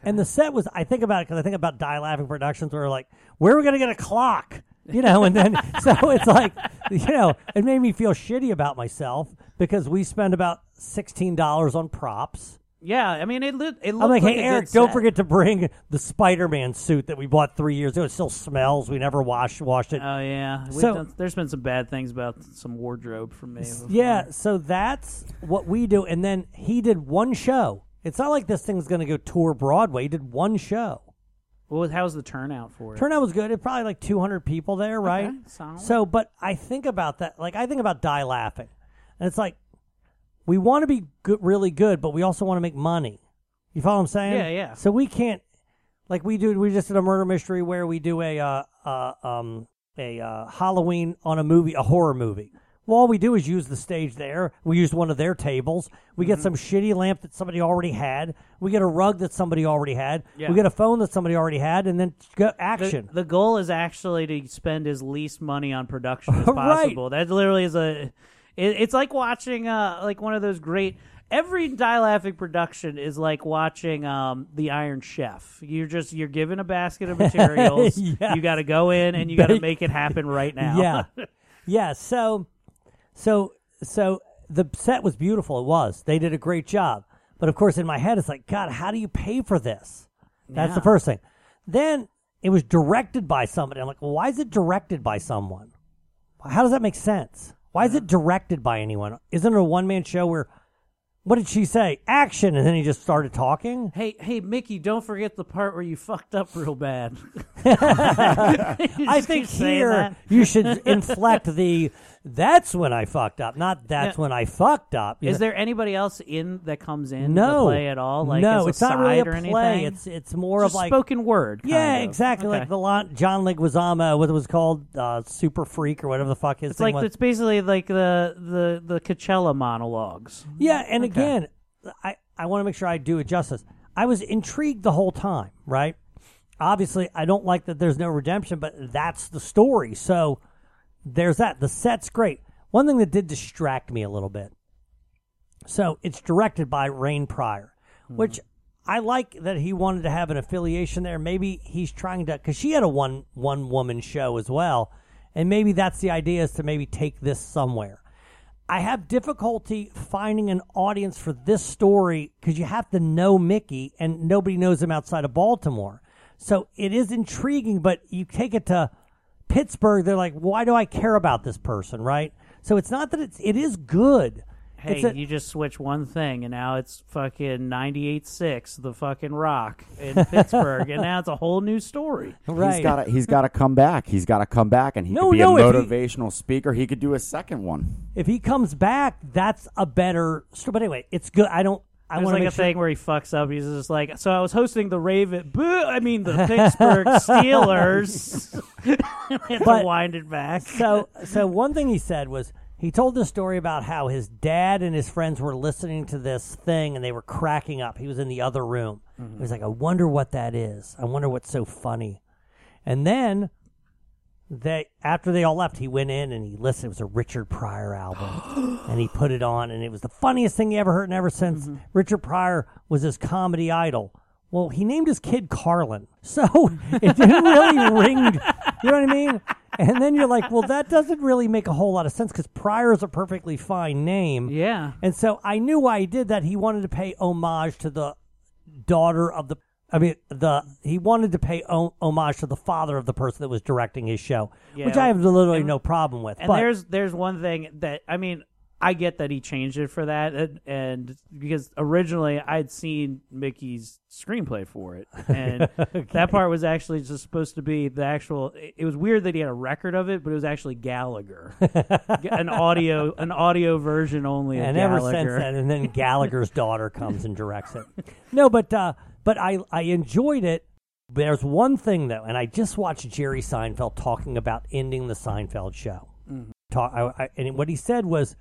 And the set was, I think about it because I think about Die Laughing Productions where like, where are we going to get a clock? You know, and then, (laughs) so it's like, you know, it made me feel shitty about myself because we spend about $16 on props. Yeah, I mean, it looked. It looked I'm like, like hey, a Eric, good don't set. forget to bring the Spider-Man suit that we bought three years ago. It still smells. We never washed washed it. Oh yeah, We've So- done- there's been some bad things about some wardrobe from me. before. Yeah, so that's what we do. And then he did one show. It's not like this thing's going to go tour Broadway. He did one show. What was, how's the turnout for it? Turnout was good. It probably like 200 people there, right? solid. So, but I think about that. Like, I think about Die Laughing. And it's like, we want to be good, really good, but we also want to make money. You follow what I'm saying? Yeah, yeah. So we can't, like we do, we just did a murder mystery where we do a, uh, uh, um, a uh, Halloween on a movie, a horror movie. Well, all we do is use the stage there. We use one of their tables. We Mm-hmm. get some shitty lamp that somebody already had. We get a rug that somebody already had. Yeah. We get a phone that somebody already had, and then go The, action. the goal is actually to spend as least money on production as (laughs) Right. possible. That literally is a. It, it's like watching uh like one of those great. Every die laughing production is like watching um the Iron Chef. You're just you're given a basket of (laughs) materials. Yeah. You got to go in and you got to make it happen right now. Yeah, (laughs) yeah. So, so, so the set was beautiful. It was. They did a great job. But of course, in my head, it's like, God, how do you pay for this? That's the first thing. Then it was directed by somebody. I'm like, well, why is it directed by someone? How does that make sense? Why is it directed by anyone? Isn't it a one man show where? What did she say? Action, and then he just started talking. Hey, hey, Mickey! Don't forget the part where you fucked up real bad. (laughs) (laughs) I think here you should inflect the "that's when I fucked up," not "that's Now, when I fucked up." You Is know? there anybody else in that comes in no to play at all? Like no, as a it's not really a side or play. anything? It's it's more Just of like spoken word. Yeah, of. exactly. Okay. Like the Lon- John Leguizamo, what it was called, uh, Super Freak or whatever the fuck his It's thing like was. it's basically like the the the Cucchiella monologues. Yeah, and again, I, I want to make sure I do it justice. I was intrigued the whole time, right? Obviously, I don't like that there's no redemption, but that's the story. So there's that. The set's great. One thing that did distract me a little bit. So it's directed by Rain Pryor, hmm. which I like that he wanted to have an affiliation there. Maybe he's trying to because she had a one one woman show as well, and maybe that's the idea is to maybe take this somewhere. I have difficulty finding an audience for this story because you have to know Mickey, and nobody knows him outside of Baltimore. So it is intriguing, but you take it to Pittsburgh, they're like, "Why do I care about this person?" Right? So it's not that it's it is good. Hey, It's a- you just switch one thing, and now it's fucking ninety-eight-six, the fucking rock in (laughs) Pittsburgh, and now it's a whole new story. He's got to he's got to come back. He's got to come back, and he No, could be no, a if he- motivational speaker. He could do a second one. if he comes back, that's a better. sto- But anyway, it's good. I don't. I want like a sure. thing where he fucks up. He's just like, so I was hosting the Raven, boo, I mean the Pittsburgh (laughs) Steelers. (laughs) Had But- to wind it back. so so one thing he said was he told the story about how his dad and his friends were listening to this thing and they were cracking up. He was in the other room. He mm-hmm. was like, I wonder what that is. I wonder what's so funny. And then they after they all left, he went in and he listened. It was a Richard Pryor album, (gasps) and he put it on, and it was the funniest thing he ever heard. And ever since, mm-hmm. Richard Pryor was his comedy idol. Well, he named his kid Carlin, (laughs) so (laughs) it didn't really ring. You know what I mean? And then you're like, well, that doesn't really make a whole lot of sense because Pryor is a perfectly fine name. Yeah. And so I knew why he did that. He wanted to pay homage to the daughter of the. I mean, the he wanted to pay o- homage to the father of the person that was directing his show, which I have literally no problem with. And but there's there's one thing that I mean I get that he changed it for that, and, and because originally I'd seen Mickey's screenplay for it, (laughs) and that part was actually just supposed to be the actual. It it was weird that he had a record of it, but it was actually Gallagher, (laughs) an audio an audio version only. Of and ever since then, and then (laughs) Gallagher's daughter comes and directs it. No, but uh, but I I enjoyed it. There's one thing though, and I just watched Jerry Seinfeld talking about ending the Seinfeld show. Mhm. Talk, I, I, and what he said was,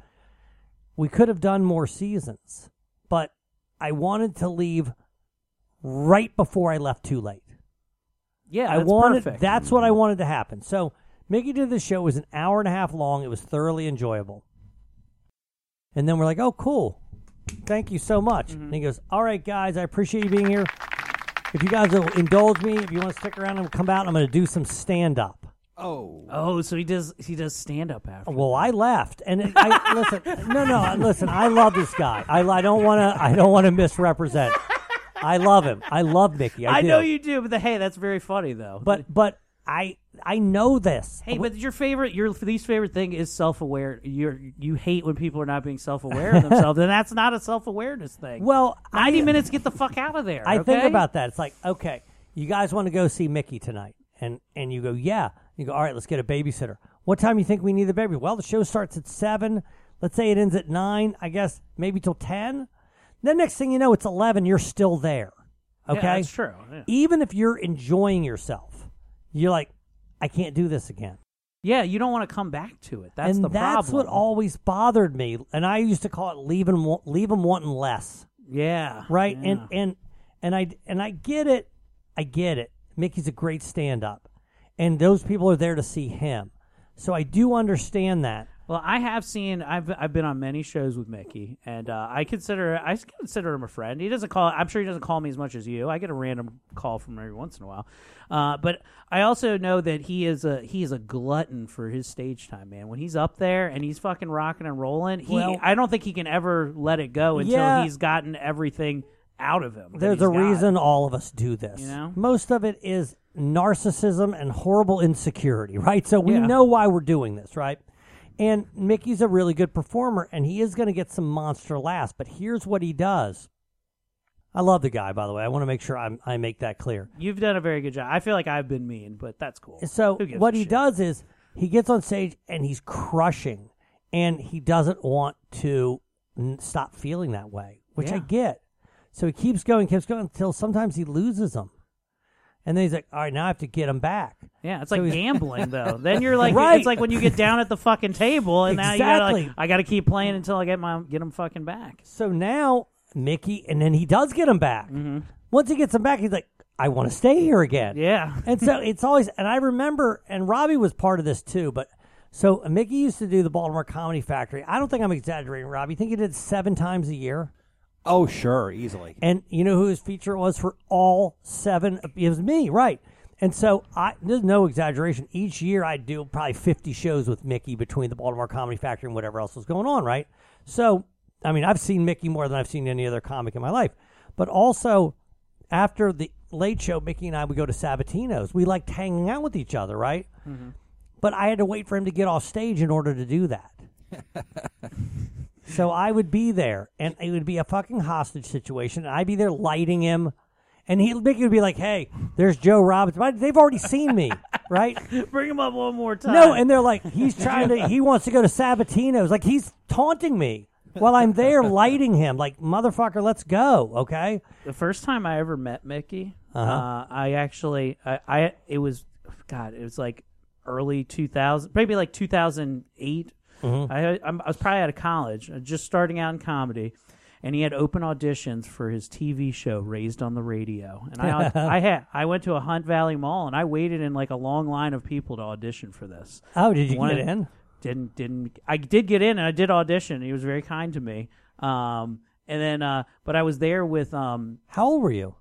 we could have done more seasons, but I wanted to leave right before I left too late. Yeah, I wanted perfect. that's what I wanted to happen. So Mickey did the show. It was an hour and a half long. It was thoroughly enjoyable. And then we're like, oh, cool. Thank you so much. Mm-hmm. And he goes, all right, guys, I appreciate you being here. If you guys will indulge me, if you want to stick around and come out, I'm going to do some stand up. Oh. Oh, so he does he does stand up after. Well, I left, and it- I (laughs) listen. No, no, listen. I love this guy. I, I don't want to. I don't want to misrepresent. I love him. I love Mickey. I, I do. know you do, but the, hey, that's very funny though. But but I I know this. Hey, but your favorite, your least favorite thing is self-aware. You you hate when people are not being self-aware of (laughs) themselves, and that's not a self-awareness thing. Well, ninety minutes, get the fuck out of there. I think about that. It's like, okay, you guys want to go see Mickey tonight, and and you go, yeah. You go, all right, let's get a babysitter. What time do you think we need the baby? Well, the show starts at seven. Let's say it ends at nine. I guess maybe till ten. Then next thing you know, it's eleven. You're still there. Yeah, Okay, that's true, yeah. Even if you're enjoying yourself, you're like, I can't do this again. Yeah, you don't want to come back to it. That's and the that's problem. what always bothered me. And I used to call it leaving leave them wanting less. Yeah. Right. yeah. And and and I and I get it. I get it. Mickey's a great stand up, and those people are there to see him. So I do understand that. Well, I have seen. I've I've been on many shows with Mickey, and uh, I consider I consider him a friend. He doesn't call. I'm sure he doesn't call me as much as you. I get a random call from him every once in a while, uh, but I also know that he is a he is a glutton for his stage time. Man, when he's up there and he's fucking rocking and rolling, he Well- I don't think he can ever let it go until Yeah. he's gotten everything out of him. There's a got. reason all of us do this. You know? Most of it is narcissism and horrible insecurity, (laughs) right? So we Yeah. know why we're doing this, right? And Mickey's a really good performer, and he is going to get some monster laughs. But here's what he does. I love the guy, by the way. I want to make sure I'm, I make that clear. You've done a very good job. I feel like I've been mean, but that's cool. So what he shit? does is he gets on stage and he's crushing, and he doesn't want to n- stop feeling that way, which I get. So he keeps going, keeps going until sometimes he loses them, and then he's like, "All right, now I have to get him back." Yeah, it's like he's- gambling though. (laughs) then you're like, Right. it's like when you get down at the fucking table, and now you gotta like, Exactly. I got to keep playing until I get my get him fucking back. So now Mickey, and then he does get him back. Mm-hmm. Once he gets him back, he's like, "I want to stay here again." Yeah, and so it's always, and I remember, and Robbie was part of this too, but. So Mickey used to do the Baltimore Comedy Factory. I don't think I'm exaggerating, Robbie. You think he did it seven times a year? Oh, sure, easily. And you know who his feature was for all seven? It was me, right? And so I there's no exaggeration. Each year I do probably 50 shows with Mickey between the Baltimore Comedy Factory and whatever else was going on, right? So I mean, I've seen Mickey more than I've seen any other comic in my life. But also after the late show, Mickey and I would go to Sabatino's. We liked hanging out with each other, right? Mm-hmm. But I had to wait for him to get off stage in order to do that. (laughs) so I would be there, and it would be a fucking hostage situation, and I'd be there lighting him, and he Mickey would be like, "Hey, there's Joe Robbins." But They've already seen me, (laughs) right? Bring him up one more time. No, and they're like, he's trying to, (laughs) he wants to go to Sabatino's. Like, he's taunting me while I'm there lighting him. Like, motherfucker, let's go, okay? the first time I ever met Mickey, Uh-huh. uh, I actually, I, I, it was, God, it was like early 2000, maybe like 2008. Mhm. I, I'm- I was probably out of college, uh, just starting out in comedy, and he had open auditions for his TV show Raised on the Radio. And I, (laughs) I had, I went to a Hunt Valley Mall and I waited in like a long line of people to audition for this. Oh, did you One get in? Didn't didn't I did get in and I did audition. He was very kind to me. Um, and then, uh, but I was there with um, How old were you?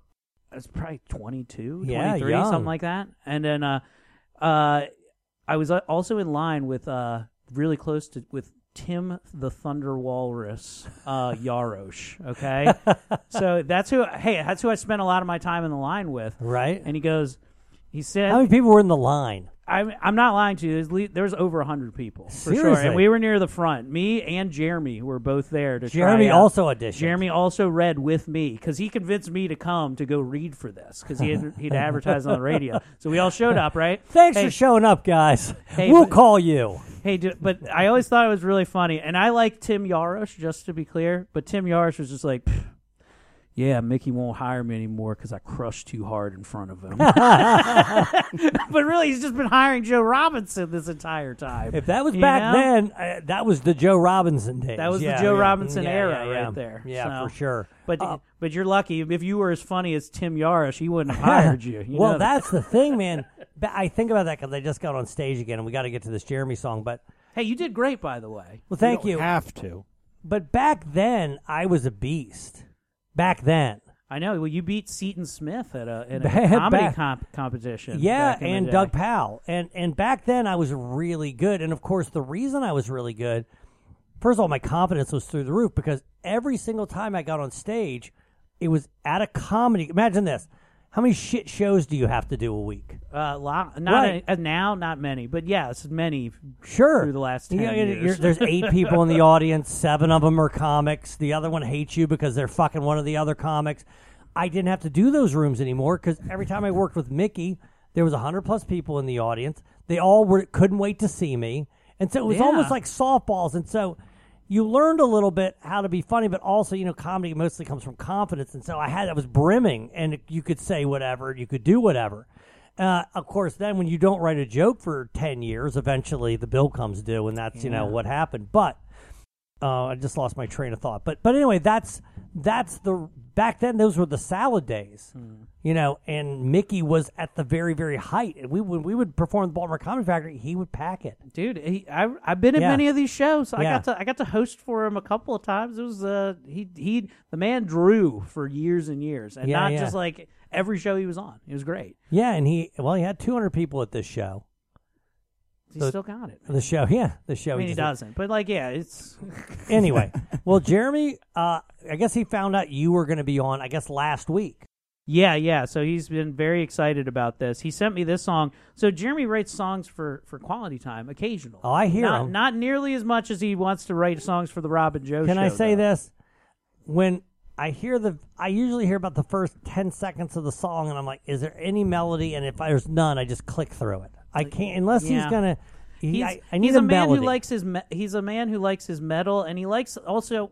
I was probably 22, Yeah, 23, young. something like that. And then uh, uh, I was uh, also in line with uh, really close to with Tim the Thunder Walrus uh, (laughs) Yarosh. Okay, (laughs) so that's who. Hey, that's who I spent a lot of my time in the line with. Right. And he goes, he said, How many people were in the line? I'm, I'm not lying to you. There's, le- there's over hundred people for sure, Seriously? and we were near the front. Me and Jeremy were both there to. try Jeremy out. also auditioned. Jeremy also read with me because he convinced me to come to go read for this because he had (laughs) he'd advertised on the radio. So we all showed up, right? (laughs) Thanks Hey, for showing up, guys. Hey, we'll but- call you. Hey, but I always thought it was really funny, and I like Tim Yarosh, just to be clear. But Tim Yarosh was just like, "Pff, "Yeah, Mickey won't hire me anymore because I crushed too hard in front of him." (laughs) but really, he's just been hiring Joe Robinson this entire time. If that was You back know? then, uh, that was the Joe Robinson days. That was Yeah, the Joe yeah. Robinson Yeah, era yeah, yeah. right there. Yeah, So- for sure. But Uh, but you're lucky if you were as funny as Tim Yarosh, he wouldn't have hired you. you well, know that. that's the thing, man. (laughs) I think about that because I just got on stage again, and we got to get to this Jeremy song. But Hey, you did great, by the way. well, thank don't you. Have to. But back then, I was a beast. Back then, I know. Well, you beat Seton Smith at a, in a (laughs) comedy back- comp- competition. Yeah, back in the and. Doug Powell. And and back then I was really good. And of course, the reason I was really good, first of all, my confidence was through the roof because every single time I got on stage, it was at a comedy. Imagine this: how many shit shows do you have to do a week? Uh, lo- not Right. a, uh, now, not many, but yes, many. Sure. Through the last ten You you're- years, there's eight (laughs) people in the audience. Seven of them are comics. The other one hates you because they're fucking one of the other comics. I didn't have to do those rooms anymore because every time I worked with Mickey, there was hundred plus people in the audience. They all were couldn't wait to see me, and so it was Yeah. almost like softballs. And so you learned a little bit how to be funny, but also you know comedy mostly comes from confidence. And so I had I was brimming, and you could say whatever, you could do whatever. Uh, of course, then when you don't write a joke for ten years, eventually the bill comes due, and that's you know Yeah. what happened. But uh, I just lost my train of thought. But but anyway, that's that's the back then. Those were the salad days, Hmm. You know. And Mickey was at the very very height. And we when we would perform the Baltimore Comedy Factory, he would pack it. dude. He, I I've been at Yeah. many of these shows. I Yeah. got to I got to host for him a couple of times. It was uh he he the man drew for years and years, and Yeah, not just like every show he was on. It was great. Yeah, and he well he had 200 people at this show. He So- still got it. The show, (laughs) yeah, the show. I mean, he just- doesn't, but like, yeah, it's (laughs) anyway, well, Jeremy, uh, I guess he found out you were going to be on. I guess last week. Yeah, yeah. So he's been very excited about this. He sent me this song. So Jeremy writes songs for for Quality Time occasionally. Oh, I hear not, him. Not nearly as much as he wants to write songs for the Rob and Joe Can show. I say though. this? When I hear the, I usually hear about the first ten seconds of the song, and I'm like, is there any melody? And if there's none, I just click through it. I can't unless he's gonna. He, He's, I, I need he's a, a man melody. who likes his. Me- he's a man who likes his metal, and he likes also.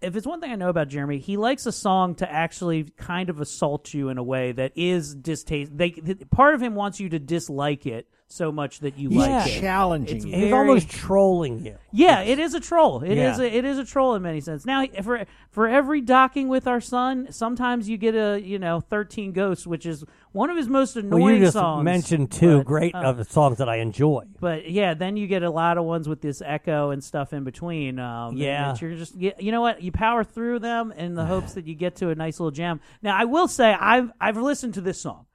If it's one thing I know about Jeremy, he likes a song to actually kind of assault you in a way that is distaste. They th- part of him wants you to dislike it so much that you Yeah. like it. challenging It's you. He's very- almost trolling you. Yeah, it is a troll. It is Yeah. a, it is a troll in many sense. Now, for for every docking with our son, sometimes you get a you know thirteen ghosts, which is one of his most annoying Well, you just songs. mentioned two but, great uh, of the songs that I enjoy. but yeah, then you get a lot of ones with this echo and stuff in between. Um, and Yeah. that you're just you you know what you power through them in the (sighs) hopes that you get to a nice little jam. Now, I will say I've I've listened to this song,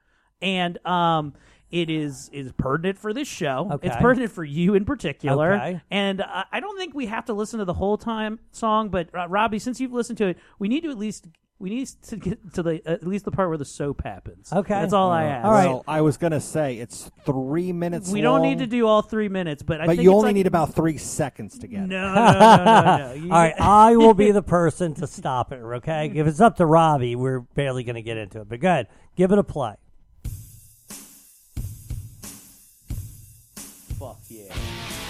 and um, it is is pertinent for this show. It's pertinent for you in particular. Okay. And uh, I don't think we have to listen to the whole time song, but uh, Robbie, since you've listened to it, we need to at least we need to get to the at least the part where the soap happens. Okay. that's all I ask. Well, I was gonna say it's three minutes. We don't need to do all three minutes, but I but think you it's only like- need about three seconds to get. it. No, no, no, no, no. (laughs) You- All right, (laughs) I will be the person to stop it. Okay, if it's up to Robbie, we're barely going to get into it. But go ahead, give it a play.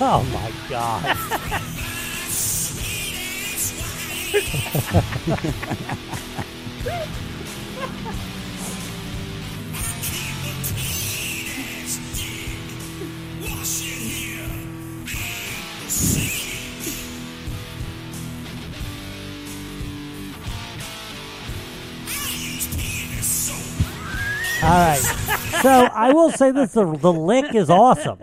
Oh my god! (laughs) All right, so I will say this: the, the lick is awesome.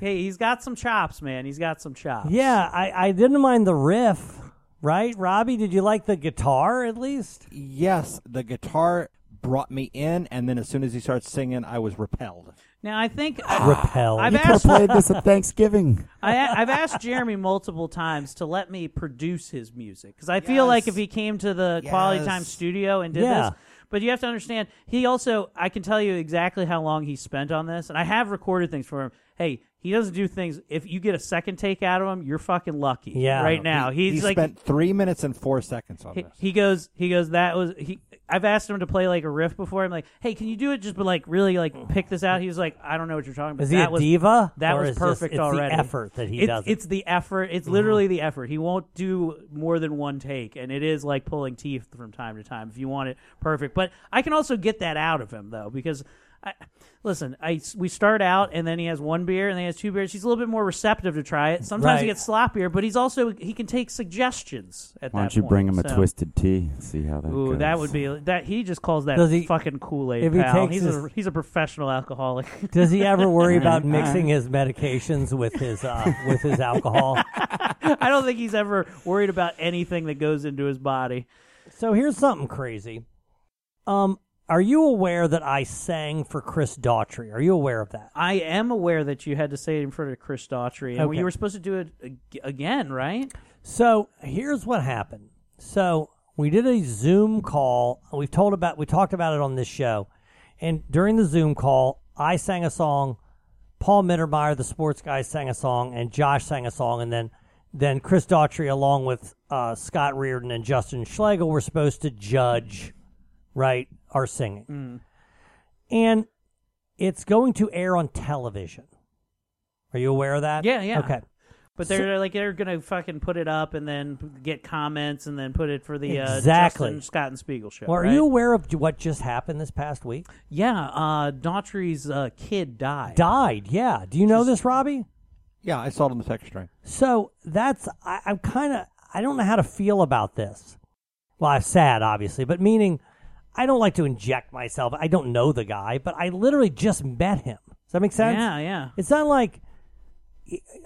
Hey, he's got some chops, man. He's got some chops. Yeah, I, I didn't mind the riff. Right, Robbie? Did you like the guitar at least? Yes, the guitar brought me in, and then as soon as he starts singing, I was repelled. Now I think (sighs) Repelled. I've You could have asked played this at Thanksgiving. (laughs) I, I've asked Jeremy multiple times to let me produce his music because I feel like if he came to the Quality Time studio and did Yeah. this, but you have to understand, he also I can tell you exactly how long he spent on this, and I have recorded things for him. hey, he doesn't do things. If you get a second take out of him, you're fucking lucky. Yeah. right now He- he's he like spent three minutes and four seconds on he, this. he goes he goes that was he I've asked him to play like a riff before. I'm like, hey, can you do it? Just but like really like pick this out. He was like, I don't know what you're talking about. Is he that a was, diva, That was perfect it's the already. effort that he it's, does it? It's the effort. It's mm-hmm. literally the effort. He won't do more than one take, and it is like pulling teeth from time to time if you want it perfect. But I can also get that out of him though because. I, listen, I we start out and then he has one beer and then he has two beers. He's a little bit more receptive to try it. Sometimes he gets sloppier, but he's also he can take suggestions at Why that don't you point, bring him a so- twisted tea? See how that Ooh, goes. that would be that. He just calls that Does he- fucking Kool Aid if he pal. takes He's his- a he's a professional alcoholic. (laughs) Does he ever worry (laughs) about mixing his medications with his uh, with his alcohol? (laughs) I don't think he's ever worried about anything that goes into his body. So here's something crazy. Um, are you aware that I sang for Chris Daughtry? Are you aware of that? I am aware that you had to say it in front of Chris Daughtry, and Okay. you were supposed to do it ag- again, right? So here's what happened. So we did a Zoom call. We've told about we talked about it on this show, and during the Zoom call, I sang a song. Paul Mittermeier, the sports guy, sang a song, and Josh sang a song, and then then Chris Daughtry, along with uh, Scott Reardon and Justin Schlegel, were supposed to judge, right, our singing, Mm. and it's going to air on television. Are you aware of that? Yeah, yeah. Okay. But they're like they're gonna fucking put it up and then get comments and then put it for the uh, Exactly. Justin Scott and Spiegel show. Well, are right? you aware of what just happened this past week? Yeah, uh, Daughtry's uh, kid died. Died, yeah. Do you know this, Robbie? Yeah, I saw it on the text string. So that's I, I'm kind of I don't know how to feel about this. Well, I'm sad, obviously, but meaning I don't like to inject myself. I don't know the guy, but I literally just met him. Does that make sense? Yeah, yeah. It's not like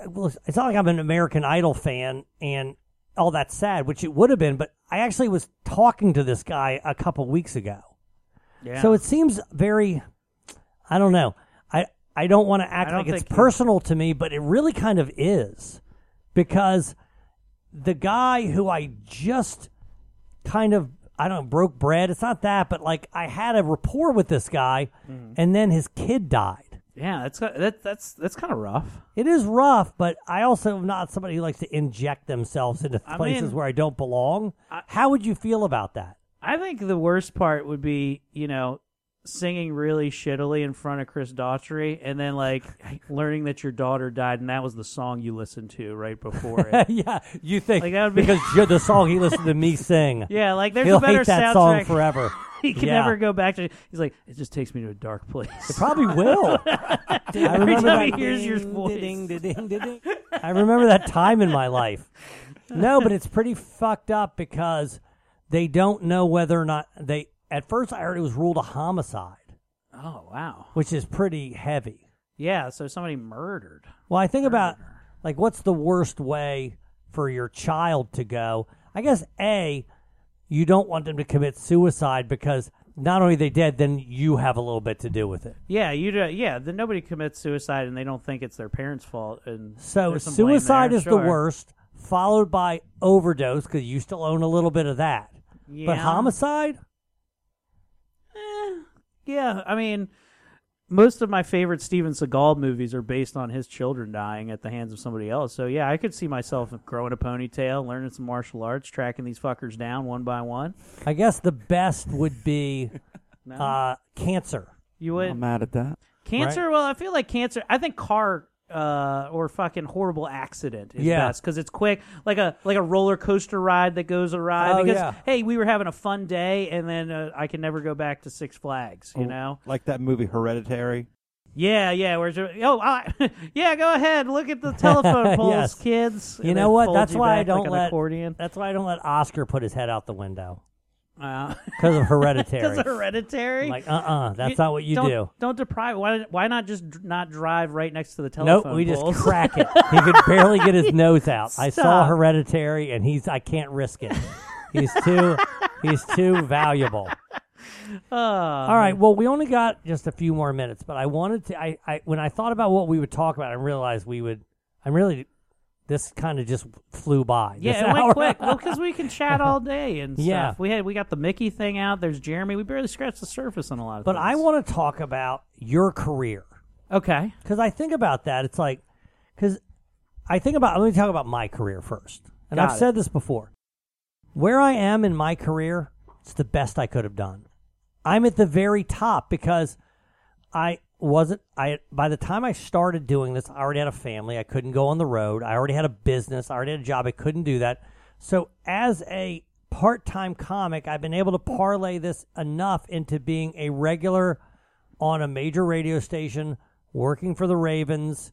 well, it's not like I'm an American Idol fan and all that sad, which it would have been. But I actually was talking to this guy a couple weeks ago. Yeah. So it seems very, I don't know. I I don't want to act like it's personal to me, but it really kind of is because the guy who I just kind of I don't know broke bread. It's not that, but like I had a rapport with this guy, Mm-hmm. and then his kid died. Yeah, that's that, that's that's kind of rough. It is rough, but I also am not somebody who likes to inject themselves into I places mean, where I don't belong. How would you feel about that? I think the worst part would be, you know, singing really shittily in front of Chris Daughtry and then like learning that your daughter died and that was the song you listened to right before it. (laughs) yeah, you think Like, that would be- because you're the song he listened to me sing. (laughs) Yeah, like there's He'll a better hate that soundtrack. song forever. (laughs) he can Yeah. never go back to. He's like, it just takes me to a dark place. It probably will. I Every remember time that. he hears your ding, voice. ding, ding, ding, ding, ding. I remember that time in my life. No, but it's pretty fucked up because they don't know whether or not they. At first, I heard it was ruled a homicide, Oh wow. which is pretty heavy. Yeah, so somebody murdered. Well, I think about like what's the worst way for your child to go? I guess a you don't want them to commit suicide because not only are they dead, then you have a little bit to do with it. Yeah, you do. Yeah, then nobody commits suicide and they don't think it's their parents' fault. And So there's some blame suicide there, is the sure. worst, followed by overdose because you still own a little bit of that. Yeah. But homicide, Yeah, I mean, most of my favorite Steven Seagal movies are based on his children dying at the hands of somebody else. So yeah, I could see myself growing a ponytail, learning some martial arts, tracking these fuckers down one by one. I guess the best would be (laughs) No? uh, cancer. You would I'm mad at that. cancer? Well, I feel like cancer. I think car. Uh, or fucking horrible accident is Yeah. best because it's quick, like a like a roller coaster ride that goes awry. Oh, because yeah. hey, we were having a fun day, and then uh, I can never go back to Six Flags. You know? like that movie Hereditary. Yeah, yeah. Where's your, oh, I, (laughs) yeah. Go ahead. Look at the telephone (laughs) poles, Yes. kids. You And know what? That's you why I back don't like an let accordion. That's why I don't let Oscar put his head out the window Uh, (laughs) because of (laughs) hereditary. Because of hereditary. I'm like, uh-uh, that's not what you don't, do. Don't deprive. Why? Why not just not drive right next to the telephone? Nope, we just crack it. (laughs) He could barely get his nose out. I saw Hereditary, and he's I can't risk it. He's too he's too valuable. Oh, All right, well, we only got just a few more minutes, but I wanted to. I, I when I thought about what we would talk about, I realized we would. I'm really. This kind of just flew by. Yeah, it went hour. quick. (laughs) Well, because we can chat all day and (laughs) Yeah. stuff. We had we got the Mickey thing out. There's Jeremy. We barely scratched the surface on a lot of But things. I want to talk about your career. Okay. Because I think about that. It's like, because I think about, let me talk about my career first. And Got I've it. said this before. Where I am in my career, it's the best I could have done. I'm at the very top because I wasn't, I, by the time I started doing this, I already had a family. I couldn't go on the road. I already had a business. I already had a job. I couldn't do that. So as a part time comic, I've been able to parlay this enough into being a regular on a major radio station, working for the Ravens.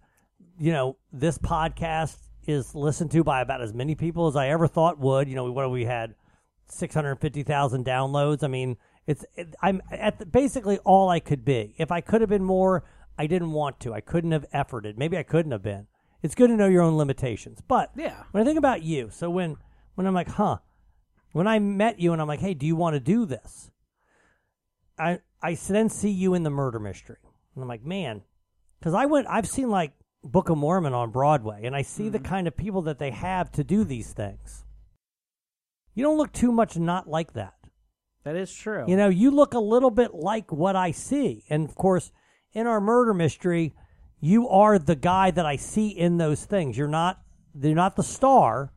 You know, this podcast is listened to by about as many people as I ever thought would. You know, what we had? 650,000 downloads. I mean, it's it, I'm at the, basically all I could be. If I could have been more, I didn't want to. I couldn't have efforted. Maybe I couldn't have been. It's good to know your own limitations. But Yeah. when I think about you, so when when I'm like, huh, when I met you and I'm like, hey, do you want to do this? I I then see you in the murder mystery, and I'm like, man, because I went, I've seen like Book of Mormon on Broadway, and I see the mm-hmm. kind of people that they have to do these things. You don't look too much not like that. That is true. You know, you look a little bit like what I see. And of course, in our murder mystery, you are the guy that I see in those things. You're not you're not the star,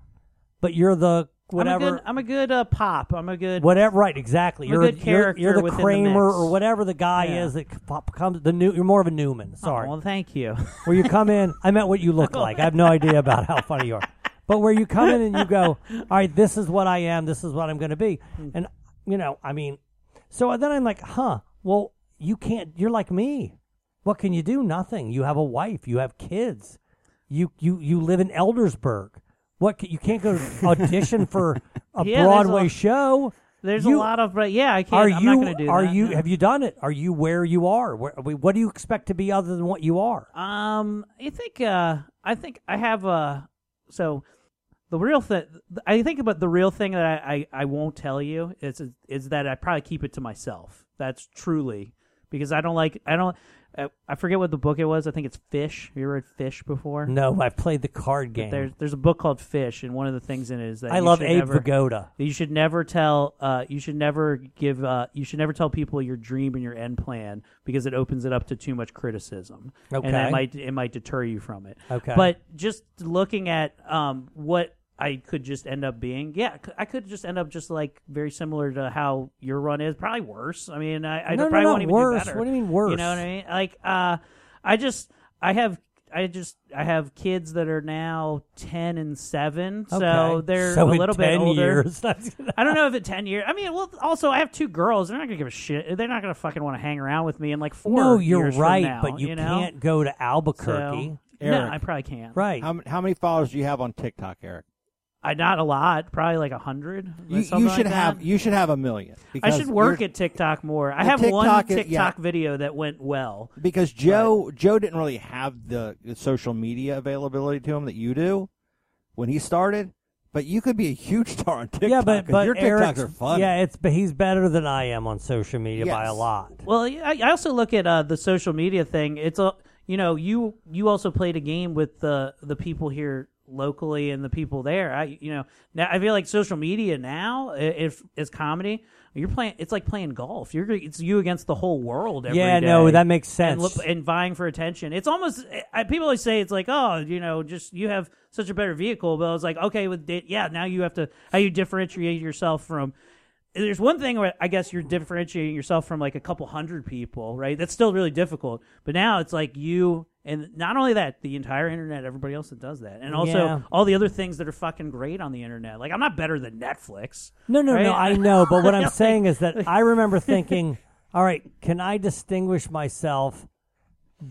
but you're the whatever I'm a good, I'm a good uh, pop. I'm a good whatever right exactly. I'm you're a good you're- character you're, the within the Kramer mix. or whatever the guy Yeah. is that pop- comes the new you're more of a Newman. Sorry. Oh, well, thank you. where you come in, I meant what you look (laughs) like. I have no idea about how funny you are. But where you come in and you go, (laughs) all right, this is what I am, this is what I'm going to be. And, you know, I mean, so then I'm like, huh, well, you can't, you're like me. What can you do? Nothing. You have a wife, you have kids, you, you, you live in Eldersburg. What, can, you can't go (laughs) audition for a Yeah, there's Broadway a- show. There's You- a lot of, but yeah, I can't. Are I'm you? not going to do are that. you? no. Have you done it? Are you where you are? Where, what do you expect to be other than what you are? Um, I think uh, I think I have a so the real thing. I think about the real thing that I, I, I won't tell you is is that I probably keep it to myself. That's truly because I don't like I don't I, I forget what the book it was. I think it's Fish. Have you ever read Fish before? No, I've played the card game. There's there's a book called Fish, and one of the things in it is that I you love should Abe never, Vigoda. You should never tell. Uh, you should never give. Uh, you should never tell people your dream and your end plan because it opens it up to too much criticism, and Okay. that might it might deter you from it. Okay. But just looking at um, what I could just end up being, yeah, I could just end up just like very similar to how your run is, probably worse. I mean, I, I No, no, probably no, won't even worse. do better. What do you mean worse? You know what I mean? Like, uh, I just, I have. I just I have kids that are now ten and seven, so they're So a in little 10 bit older. years- (laughs) I don't know if at ten years. I mean, well, also I have two girls. They're not gonna give a shit. They're not gonna fucking want to hang around with me in like four. no, you're years from right, now, but you, know? can't go to Albuquerque. So- no, I probably can't. Right. How, how many followers do you have on TikTok, Eric? I not a lot, probably like a hundred. You, something you like should that. have you should have a million. I should work at TikTok more. I The have one TikTok is- yeah. video that went well. because Joe Joe didn't really have the, the social media availability to him that you do when he started. But you could be a huge (laughs) star on TikTok. yeah, but 'cause but your TikToks Eric's- are fun. Yeah, it's but he's better than I am on social media by a lot. Well, I, I also look at uh, the social media thing. It's a you know you you also played a game with the the people here locally and the people there. I you know now I feel like social media now if is comedy. You're playing. It's like playing golf. You're it's you against the whole world. every Yeah, no, that makes And, sense. look- and vying for attention. It's almost I, people always say it's like oh you know just you have such a better vehicle. But I was like okay with yeah now you have to how you differentiate yourself from there's one thing where I guess you're differentiating yourself from like a couple hundred people, right? That's still really difficult. But now it's like you, and not only that, the entire internet, everybody else that does that, and also Yeah. all the other things that are fucking great on the internet. Like I'm not better than Netflix. No, no, no. right? I know, but what (laughs) I'm Like- saying is that I remember (laughs) thinking, all right, can I distinguish myself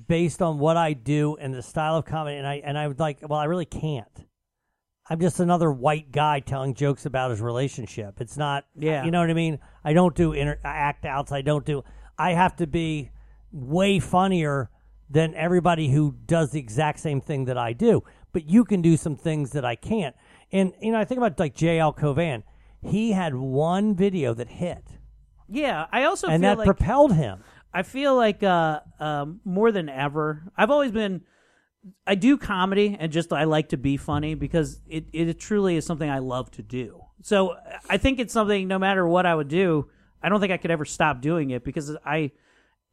based on what I do and the style of comedy? And I and I was like, well, I really can't. I'm just another white guy telling jokes about his relationship. It's not, Yeah. you know what I mean. I don't do inter- act outs. I don't do. I have to be way funnier than everybody who does the exact same thing that I do. But you can do some things that I can't. And you know, I think about like JL Cauvin. He had one video that hit, Yeah, I also and feel that like, propelled him. I feel like uh, um, more than ever, I've always been. I do comedy, and just I like to be funny because it, it truly is something I love to do. So I think it's something. No matter what I would do, I don't think I could ever stop doing it because I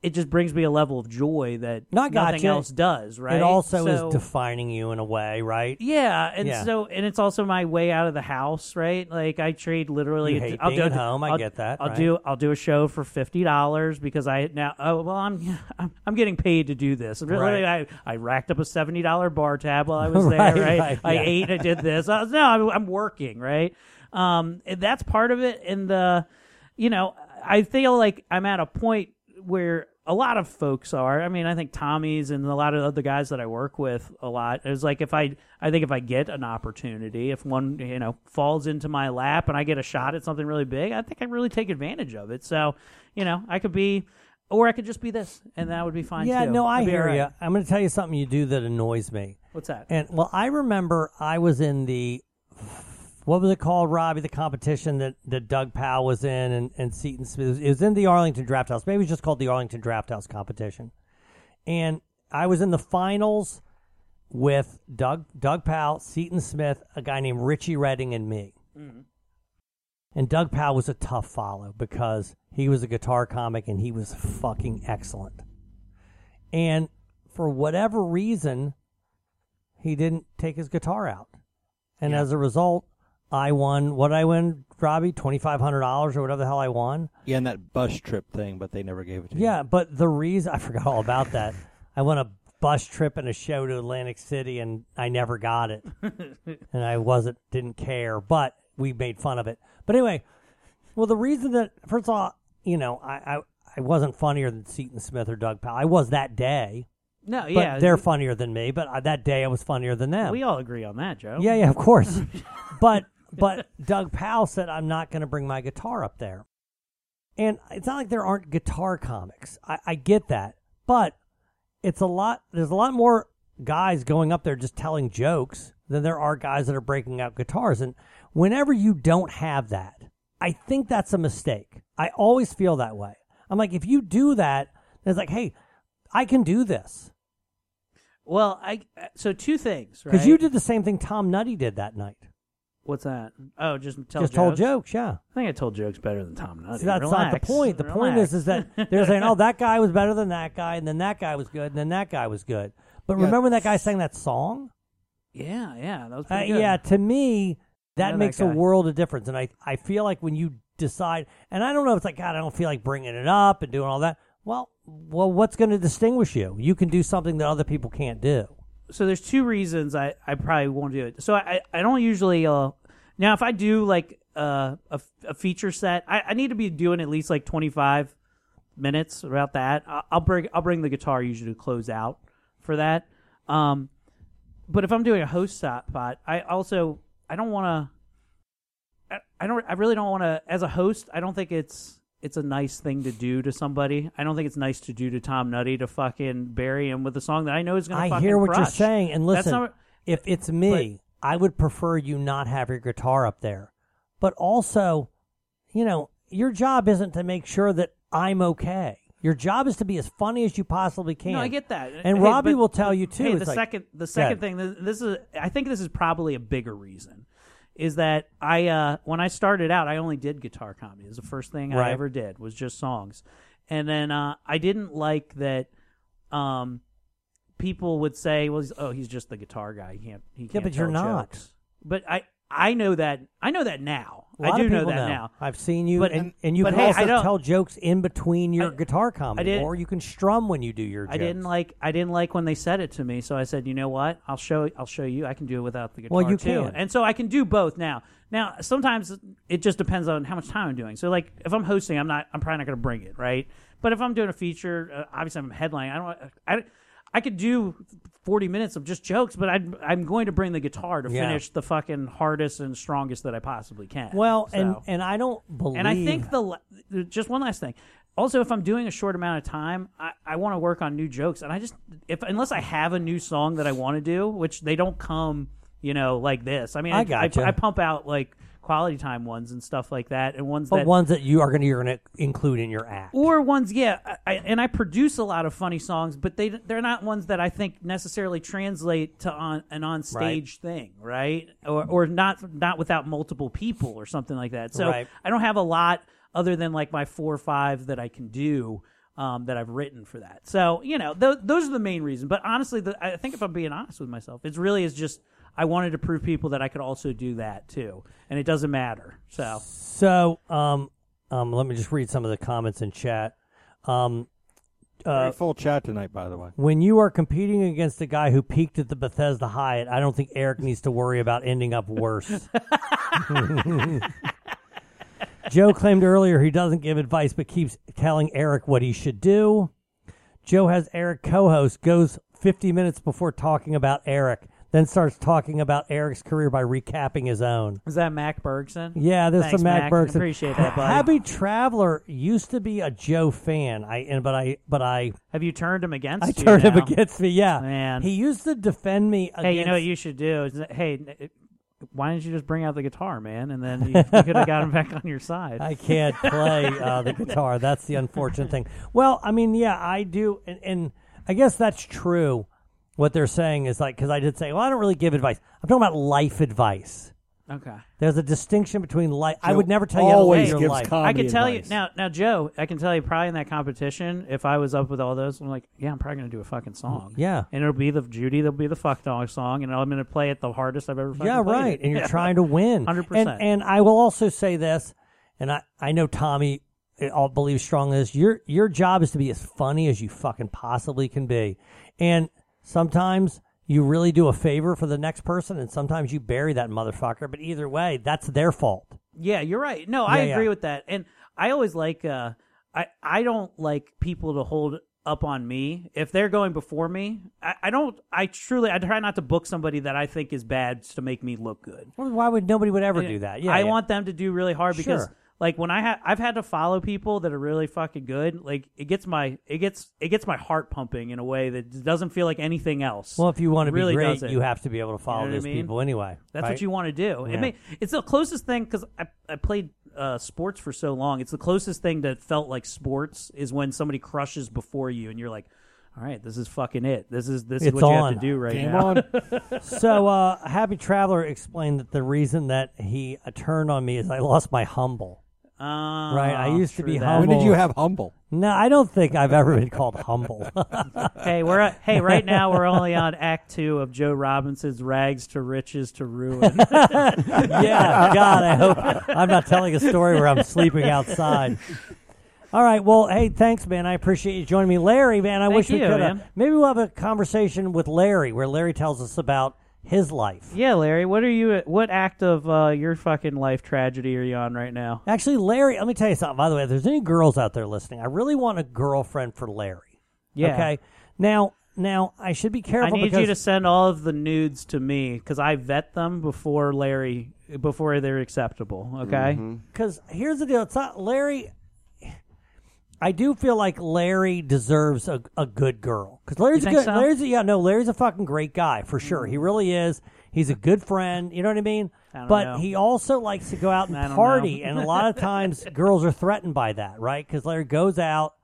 it just brings me a level of joy that No, I nothing gotcha. else does. Right. It also So- is defining you in a way, right? Yeah, and Yeah. so and it's also my way out of the house, right? Like I trade literally. You hate I'll being do at home, I I'll- get that, I'll right. do I'll do a show for fifty dollars because I now oh well I'm (laughs) I'm, I'm getting paid to do this. Really, I I racked up a seventy dollar bar tab while I was (laughs) there. Right, right, right, I yeah. ate. I did this. I was, no, I'm, I'm working. Right. Um, and that's part of it. And the, you know, I feel like I'm at a point where a lot of folks are. I mean, I think Tommy's and a lot of other guys that I work with a lot is like if I, I think if I get an opportunity, if one you know falls into my lap and I get a shot at something really big, I think I really take advantage of it. So, you know, I could be, or I could just be this, and that would be fine. Yeah, too. no, I hear all you. I'm going to tell you something you do that annoys me. What's that? And well, I remember I was in the what was it called, Robbie? The competition that, that Doug Powell was in and, and Seton Smith. It was, in the Arlington Draft House. Maybe it was just called the Arlington Draft House competition. And I was in the finals with Doug Doug Powell, Seton Smith, a guy named Richie Redding, and me. Mm-hmm. And Doug Powell was a tough follow because he was a guitar comic and he was fucking excellent. And for whatever reason, he didn't take his guitar out. And as a result, I won what I win, Robby, twenty five hundred dollars or whatever the hell I won. Yeah, and that bus trip thing, but they never gave it to you. Yeah, but the reason I forgot all about that. (laughs) I won a bus trip and a show to Atlantic City, and I never got it, (laughs) and I wasn't didn't care. But we made fun of it. But anyway, well, the reason that first of all, you know, I I, I wasn't funnier than Seton Smith or Doug Powell. I was that day. No, but yeah, they're funnier than me. But uh, that day I was funnier than them. We all agree on that, Joe. Yeah, yeah, of course. (laughs) but but (laughs) Doug Powell said I'm not going to bring my guitar up there. And it's not like there aren't guitar comics. I, I get that, but it's a lot. There's a lot more guys going up there just telling jokes than there are guys that are breaking out guitars. And whenever you don't have that, I think that's a mistake. I always feel that way. I'm like, if you do that, it's like, hey, I can do this Well, I uh, so two things, right? because you did the same thing Tom Nutty did that night. What's that? Oh, just tell just jokes? told jokes, yeah. I think I told jokes better than Tom Nutty. See, that's not the point. The point is, is that they're saying, "Oh, (laughs) that guy was better than that guy, and then that guy was good, and then that guy was good." But Yeah. remember when that guy sang that song? yeah, yeah, that was Uh, good. yeah, to me, that know that makes a world of difference. And I, I feel like when you decide, and I don't know, if it's like God, I don't feel like bringing it up and doing all that. Well, well, what's going to distinguish you? You can do something that other people can't do. So there's two reasons I, I probably won't do it. So I, I don't usually uh now if I do like uh, a, a feature set, I, I need to be doing at least like 25 minutes about that. I- I'll bring I'll bring the guitar usually to close out for that. Um, but if I'm doing a host spot, I also I don't want to. I, I don't. I really don't want to. As a host, I don't think it's it's a nice thing to do to somebody. I don't think it's nice to do to Tom Nutty to fucking bury him with a song that I know is going to. I hear what you're saying, and listen, not- if it's me, I would prefer you not have your guitar up there. But also, you know, your job isn't to make sure that I'm okay. Your job is to be as funny as you possibly can. No, I get that. And Hey, Robby but- will tell you too. Hey, the like- second, the second thing. This is, I think this is probably a bigger reason, is that I, uh, when I started out, I only did guitar comedy. It was the first thing I Right. ever did was just songs, and then uh, I didn't like that. Um, people would say, "Well, he's, oh, he's just the guitar guy. He can't, he Yeah, can't." but you're tell not. jokes." But I, I know that. I know that now. A lot I do of know that now. I've seen you, But- and, and you can hey, also tell jokes in between your guitar comedy, or you can strum when you do your. I didn't like I didn't like when they said it to me, so I said, you know what? I'll show I'll show you. I can do it without the guitar Well, you too, can. and so I can do both now. Now sometimes it just depends on how much time I'm doing. So like if I'm hosting, I'm not I'm probably not going to bring it, right? But if I'm doing a feature, uh, obviously I'm headlining. I don't I, I could do 40 minutes of just jokes, but I'd, I'm going to bring the guitar to Yeah. finish the fucking hardest and strongest that I possibly can. Well, So- and and I don't believe. and I think the la- just one last thing. Also, if I'm doing a short amount of time, I, I want to work on new jokes, and I just if unless I have a new song that I want to do, which they don't come, you know, like this. I mean, I I, gotcha. I, pump out like quality time ones and stuff like that, and ones but that ones that you are going to you're going to include in your act. or ones, yeah, I, and I produce a lot of funny songs, but they they're not ones that I think necessarily translate to on an on stage thing, right? Or or not not without multiple people or something like that. So Right. I don't have a lot other than like my four or five that I can do. um, that I've written for that. So you know, th- those are the main reasons. But honestly, the, I think if I'm being honest with myself, it really is just I wanted to prove people that I could also do that too, and it doesn't matter. So So, um, um, let me just read some of the comments in chat. Um, Very uh, full chat tonight, by the way. when you are competing against a guy who peaked at the Bethesda Hyatt, I don't think Erik needs to worry about ending up worse. (laughs) Joe claimed earlier he doesn't give advice but keeps telling Erik what he should do. Joe has Erik co host, goes 50 minutes before talking about Erik, then starts talking about Erik's career by recapping his own. is that Mac Bergson? Yeah, there's Thanks, some Mac, Mac. Bergson. Appreciate that, buddy. Happy Traveler used to be a Joe fan. I and but I but I Have you turned him against? I turned him against me. Yeah, Man. He used to defend me. Hey, you know what you should do? Is that, hey, n- why didn't you just bring out the guitar, man? And then you, you could have got him (laughs) back on your side. I can't play uh, the guitar. That's the unfortunate thing. Well, I mean, yeah, I do, and, and I guess that's true. What they're saying is like because I did say, well, I don't really give advice. I'm talking about life advice. Okay. There's a distinction between life. I would never tell you how to always live your gives life. I can tell you now. Now, Joe, I can tell you probably in that competition, if I was up with all those, I'm like, yeah, I'm probably gonna do a fucking mm, song. Yeah. and it'll be the Judy, there'll be the fuck dog song, and I'm gonna play it the hardest I've ever. Fucking Yeah, played right. it. And you're (laughs) trying to win. Hundred And, percent. and I will also say this, and I, I know Tommy eh, I'll believe strongly in this. Your your job is to be as funny as you fucking possibly can be. And sometimes you really do a favor for the next person and sometimes you bury that motherfucker. But either way, that's their fault. Yeah, you're right. No, I Yeah, agree yeah. with that. And I always like uh I I don't like people to hold up on me. If they're going before me, I, I don't I truly I try not to book somebody that I think is bad to make me look good. Well, why would nobody would ever do that? Yeah, I yeah. want them to do really hard because Sure. Like when I ha- I've had to follow people that are really fucking good, like it gets my it gets it gets my heart pumping in a way that doesn't feel like anything else. Well, if you want to It really be great, doesn't. you have to be able to follow You know what I those mean? people anyway. That's right? what you want to do. Yeah. It may, it's the closest thing because I, I played uh, sports for so long. It's the closest thing that felt like sports is when somebody crushes before you and you're like, all right, this is fucking it. This is this is It's what you on. have to do right Game now. on. (laughs) so, uh, Happy Traveler explained that the reason that he uh, turned on me is I lost my humble. Oh, right, I used to be that. humble. When did you have humble? No, I don't think I've ever been called humble. (laughs) hey, we're at, hey right now we're only on Act Two of Joe Robinson's Rags to Riches to Ruin. (laughs) yeah, God, I hope I'm not telling a story where I'm sleeping outside. All right, well, hey, thanks, man. I appreciate you joining me, Larry. Man, I Thank wish we could. man. Maybe we'll have a conversation with Larry where Larry tells us about his life. yeah, Larry, what are you? What act of uh, your fucking life tragedy are you on right now? Actually, Larry, let me tell you something. By the way, if there's any girls out there listening, I really want a girlfriend for Larry. Yeah. Okay. Now, now I should be careful. I careful. need because you to send all of the nudes to me because I vet them before Larry before they're acceptable. Okay. Because here's the deal: it's not Larry. I do feel like Larry deserves a, a good girl because Larry's You a think good. so? Larry's a, yeah, no, Larry's a fucking great guy for sure. He really is. He's a good friend. You know what I mean? I don't but know. he also likes to go out and party, and a lot of times (laughs) girls are threatened by that, right? Because Larry goes out.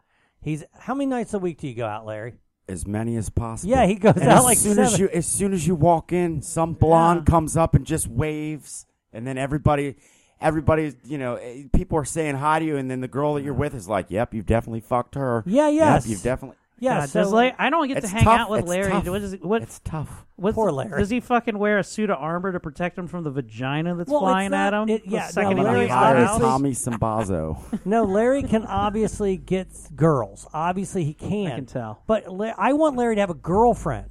He's how many nights a week do you go out, Larry? as many as possible. Yeah, he goes And out as like soon as you as soon as you walk in, some blonde comes up and just waves, and then everybody. Everybody, you know, eh, people are saying hi to you, and then the girl that you're with is like, "Yep, you've definitely fucked her." Yeah, yes. Yep, you've definitely. Yeah, God, so does Larry, I don't get to It's hang tough. out with It's Larry. tough. What is what? It's tough. What's, Poor Larry. Does he fucking wear a suit of armor to protect him from the vagina that's Well, it's flying not- at him? it- the yeah, second no, he Larry leaves the obviously- house? Tommy Sambazo. (laughs) No, Larry can obviously get girls. Obviously, he can. I can tell. But La- I want Larry to have a girlfriend.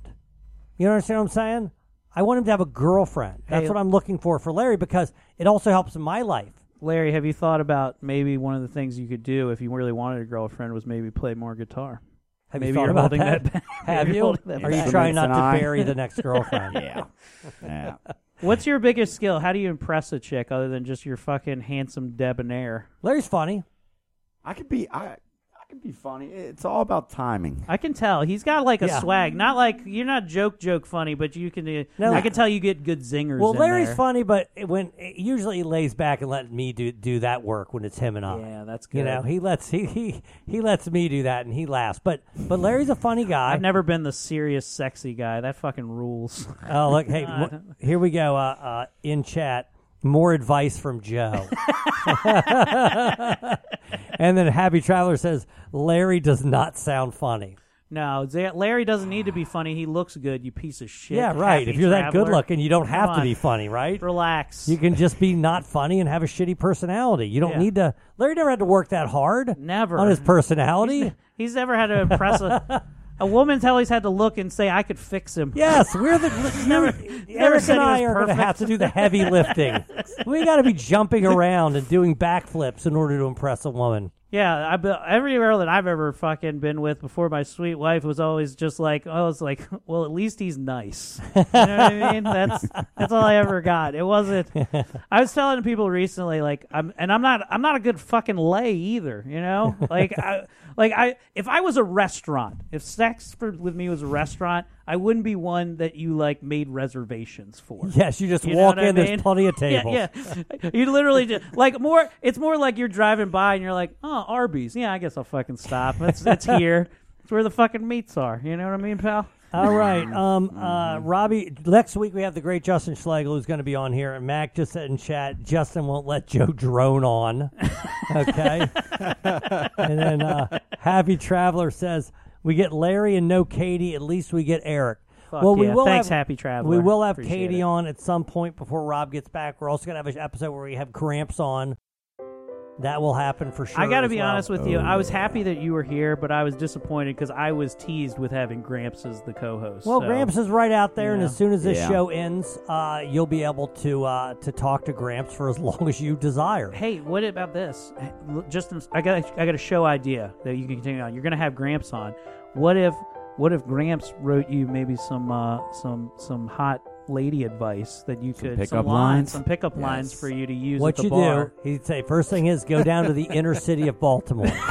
You understand what I'm saying? I want him to have a girlfriend. That's Hey- what I'm looking for for Larry because it also helps in my life. Larry, have you thought about maybe one of the things you could do if you really wanted a girlfriend was maybe play more guitar? Have maybe you thought you're about holding that? back. (laughs) Have you? you're holding Are you trying not to I. bury the next girlfriend? (laughs) yeah. Yeah. (laughs) What's your biggest skill? How do you impress a chick other than just your fucking handsome debonair? Larry's funny. I could be. I. I could be funny. It's all about timing. I can tell he's got like a Yeah. swag. Not like you're not joke joke funny, but you can. Uh, No. I can tell you get good zingers. Well, in Larry's there. funny, but when usually he lays back and let me do do that work when it's him and I. Yeah, that's good. You know, he lets he, he he lets me do that and he laughs. But but Larry's a funny guy. I've never been the serious, sexy guy. That fucking rules. (laughs) Oh, look! Hey, mo- here we go. Uh, uh, in chat, more advice from Joe. (laughs) (laughs) and then Happy Traveler says, Larry does not sound funny. No, Z- Larry doesn't need to be funny. He looks good. You piece of shit. Yeah, right. Happy If you're that traveler. good looking, you don't Come have to on. be funny, right? Relax. You can just be not funny and have a shitty personality. You don't Yeah. need to. Larry never had to work that hard. Never on his personality. He's never had to impress a, (laughs) a woman's always had to look and say, "I could fix him." Yes, we're the (laughs) never. Erik said and he I was are going to perfect. have to do the (laughs) heavy lifting. we got to be jumping around and doing backflips in order to impress a woman. Yeah, I be, every girl that I've ever fucking been with before my sweet wife was always just like, I was like, (laughs) well, at least he's nice. You know what I mean? That's that's all I ever got. It wasn't. I was telling people recently, like, I'm and I'm not I'm not a good fucking lay either. You know, like I like I if I was a restaurant, if sex for, with me was a restaurant, I wouldn't be one that you like made reservations for. Yes, you just You know walk what I in. There's plenty of (laughs) Yeah, tables. Yeah, you literally just like more. It's more like you're driving by and you're like, oh, Arby's. Yeah, I guess I'll fucking stop. It's it's here. It's where the fucking meats are. You know what I mean, pal? All right, um, uh, Robby. Next week we have the great Justin Schlegel who's going to be on here, and Mac just said in chat, Justin won't let Joe drone on. (laughs) Okay, and then uh, Happy Traveler says we get Larry and no Katie. At least we get Erik. Fuck well, we yeah. will Thanks, have, Happy Traveler. We will have Appreciate Katie it. on at some point before Rob gets back. We're also going to have an episode where we have Gramps on. That will happen for sure. I got to be well. honest with you. I was happy that you were here, but I was disappointed because I was teased with having Gramps as the co-host. Well, so- Gramps is right out there, and as soon as this Yeah. show ends, uh, you'll be able to uh, to talk to Gramps for as (laughs) long as you desire. Hey, what about this? Just I got a, I got a show idea that you can continue on. You're gonna have Gramps on. What if what if Gramps wrote you maybe some uh, some some hot lady advice that you could pickup some lines? some pickup lines for you to use What at the you bar. do? He'd say first thing is go down to the inner city of Baltimore, (laughs)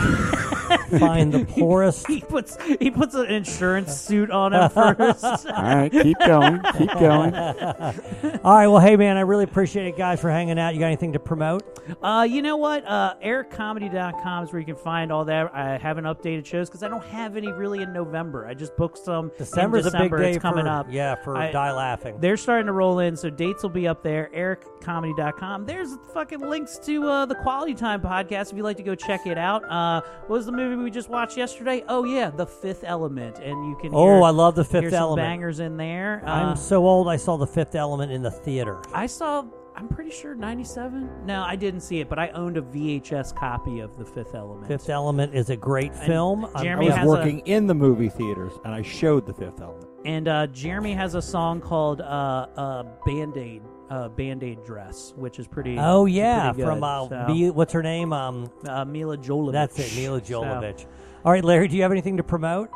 find the (laughs) poorest. He puts he puts an insurance suit on him first. (laughs) All right, keep going, keep (laughs) going. All right, well, hey man, I really appreciate it, guys, for hanging out. You got anything to promote? Uh, you know what? Uh, ericcomedy.com is where you can find all that. I haven't updated shows because I don't have any really in November. I just booked some. in December's a big December. day It's coming for- up. yeah, for I- Die Laughing. They're starting to roll in, so dates will be up there. ericcomedy.com. There's fucking links to uh, the Quality Time podcast if you'd like to go check it out. Uh, what was the movie we just watched yesterday? Oh yeah, The Fifth Element, and you can. Oh, hear- I love The Fifth hear some Element. Bangers in there. Uh, I'm so old. I saw The Fifth Element in the theater. I saw. I'm pretty sure 97. No, I didn't see it, but I owned a VHS copy of The Fifth Element. Fifth Element is a great film. I'm- Jeremy I was working a, in the movie theaters, and I showed the Fifth Element. and uh, Jeremy has a song called uh, uh, Band Aid, uh, Band Aid Dress, which is pretty. Oh yeah, pretty good, from uh, so- Mi- what's her name? Um, uh, Milla Jovovich. That's it, Milla So- All right, Larry, do you have anything to promote?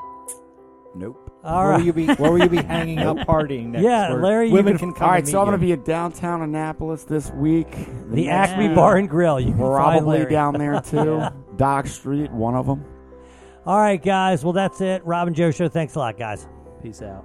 Nope. All where right. will you be? Where will you be hanging out (laughs) partying next? Yeah, where Larry, you Women can- can come. All right, so I'm going to be in downtown Annapolis this week. The next Acme week, Bar and Grill. You can find Probably Larry. down there (laughs) too. Dock Street, one of them. All right, guys. Well, that's it. Rob and Joe Show. Thanks a lot, guys. Peace out.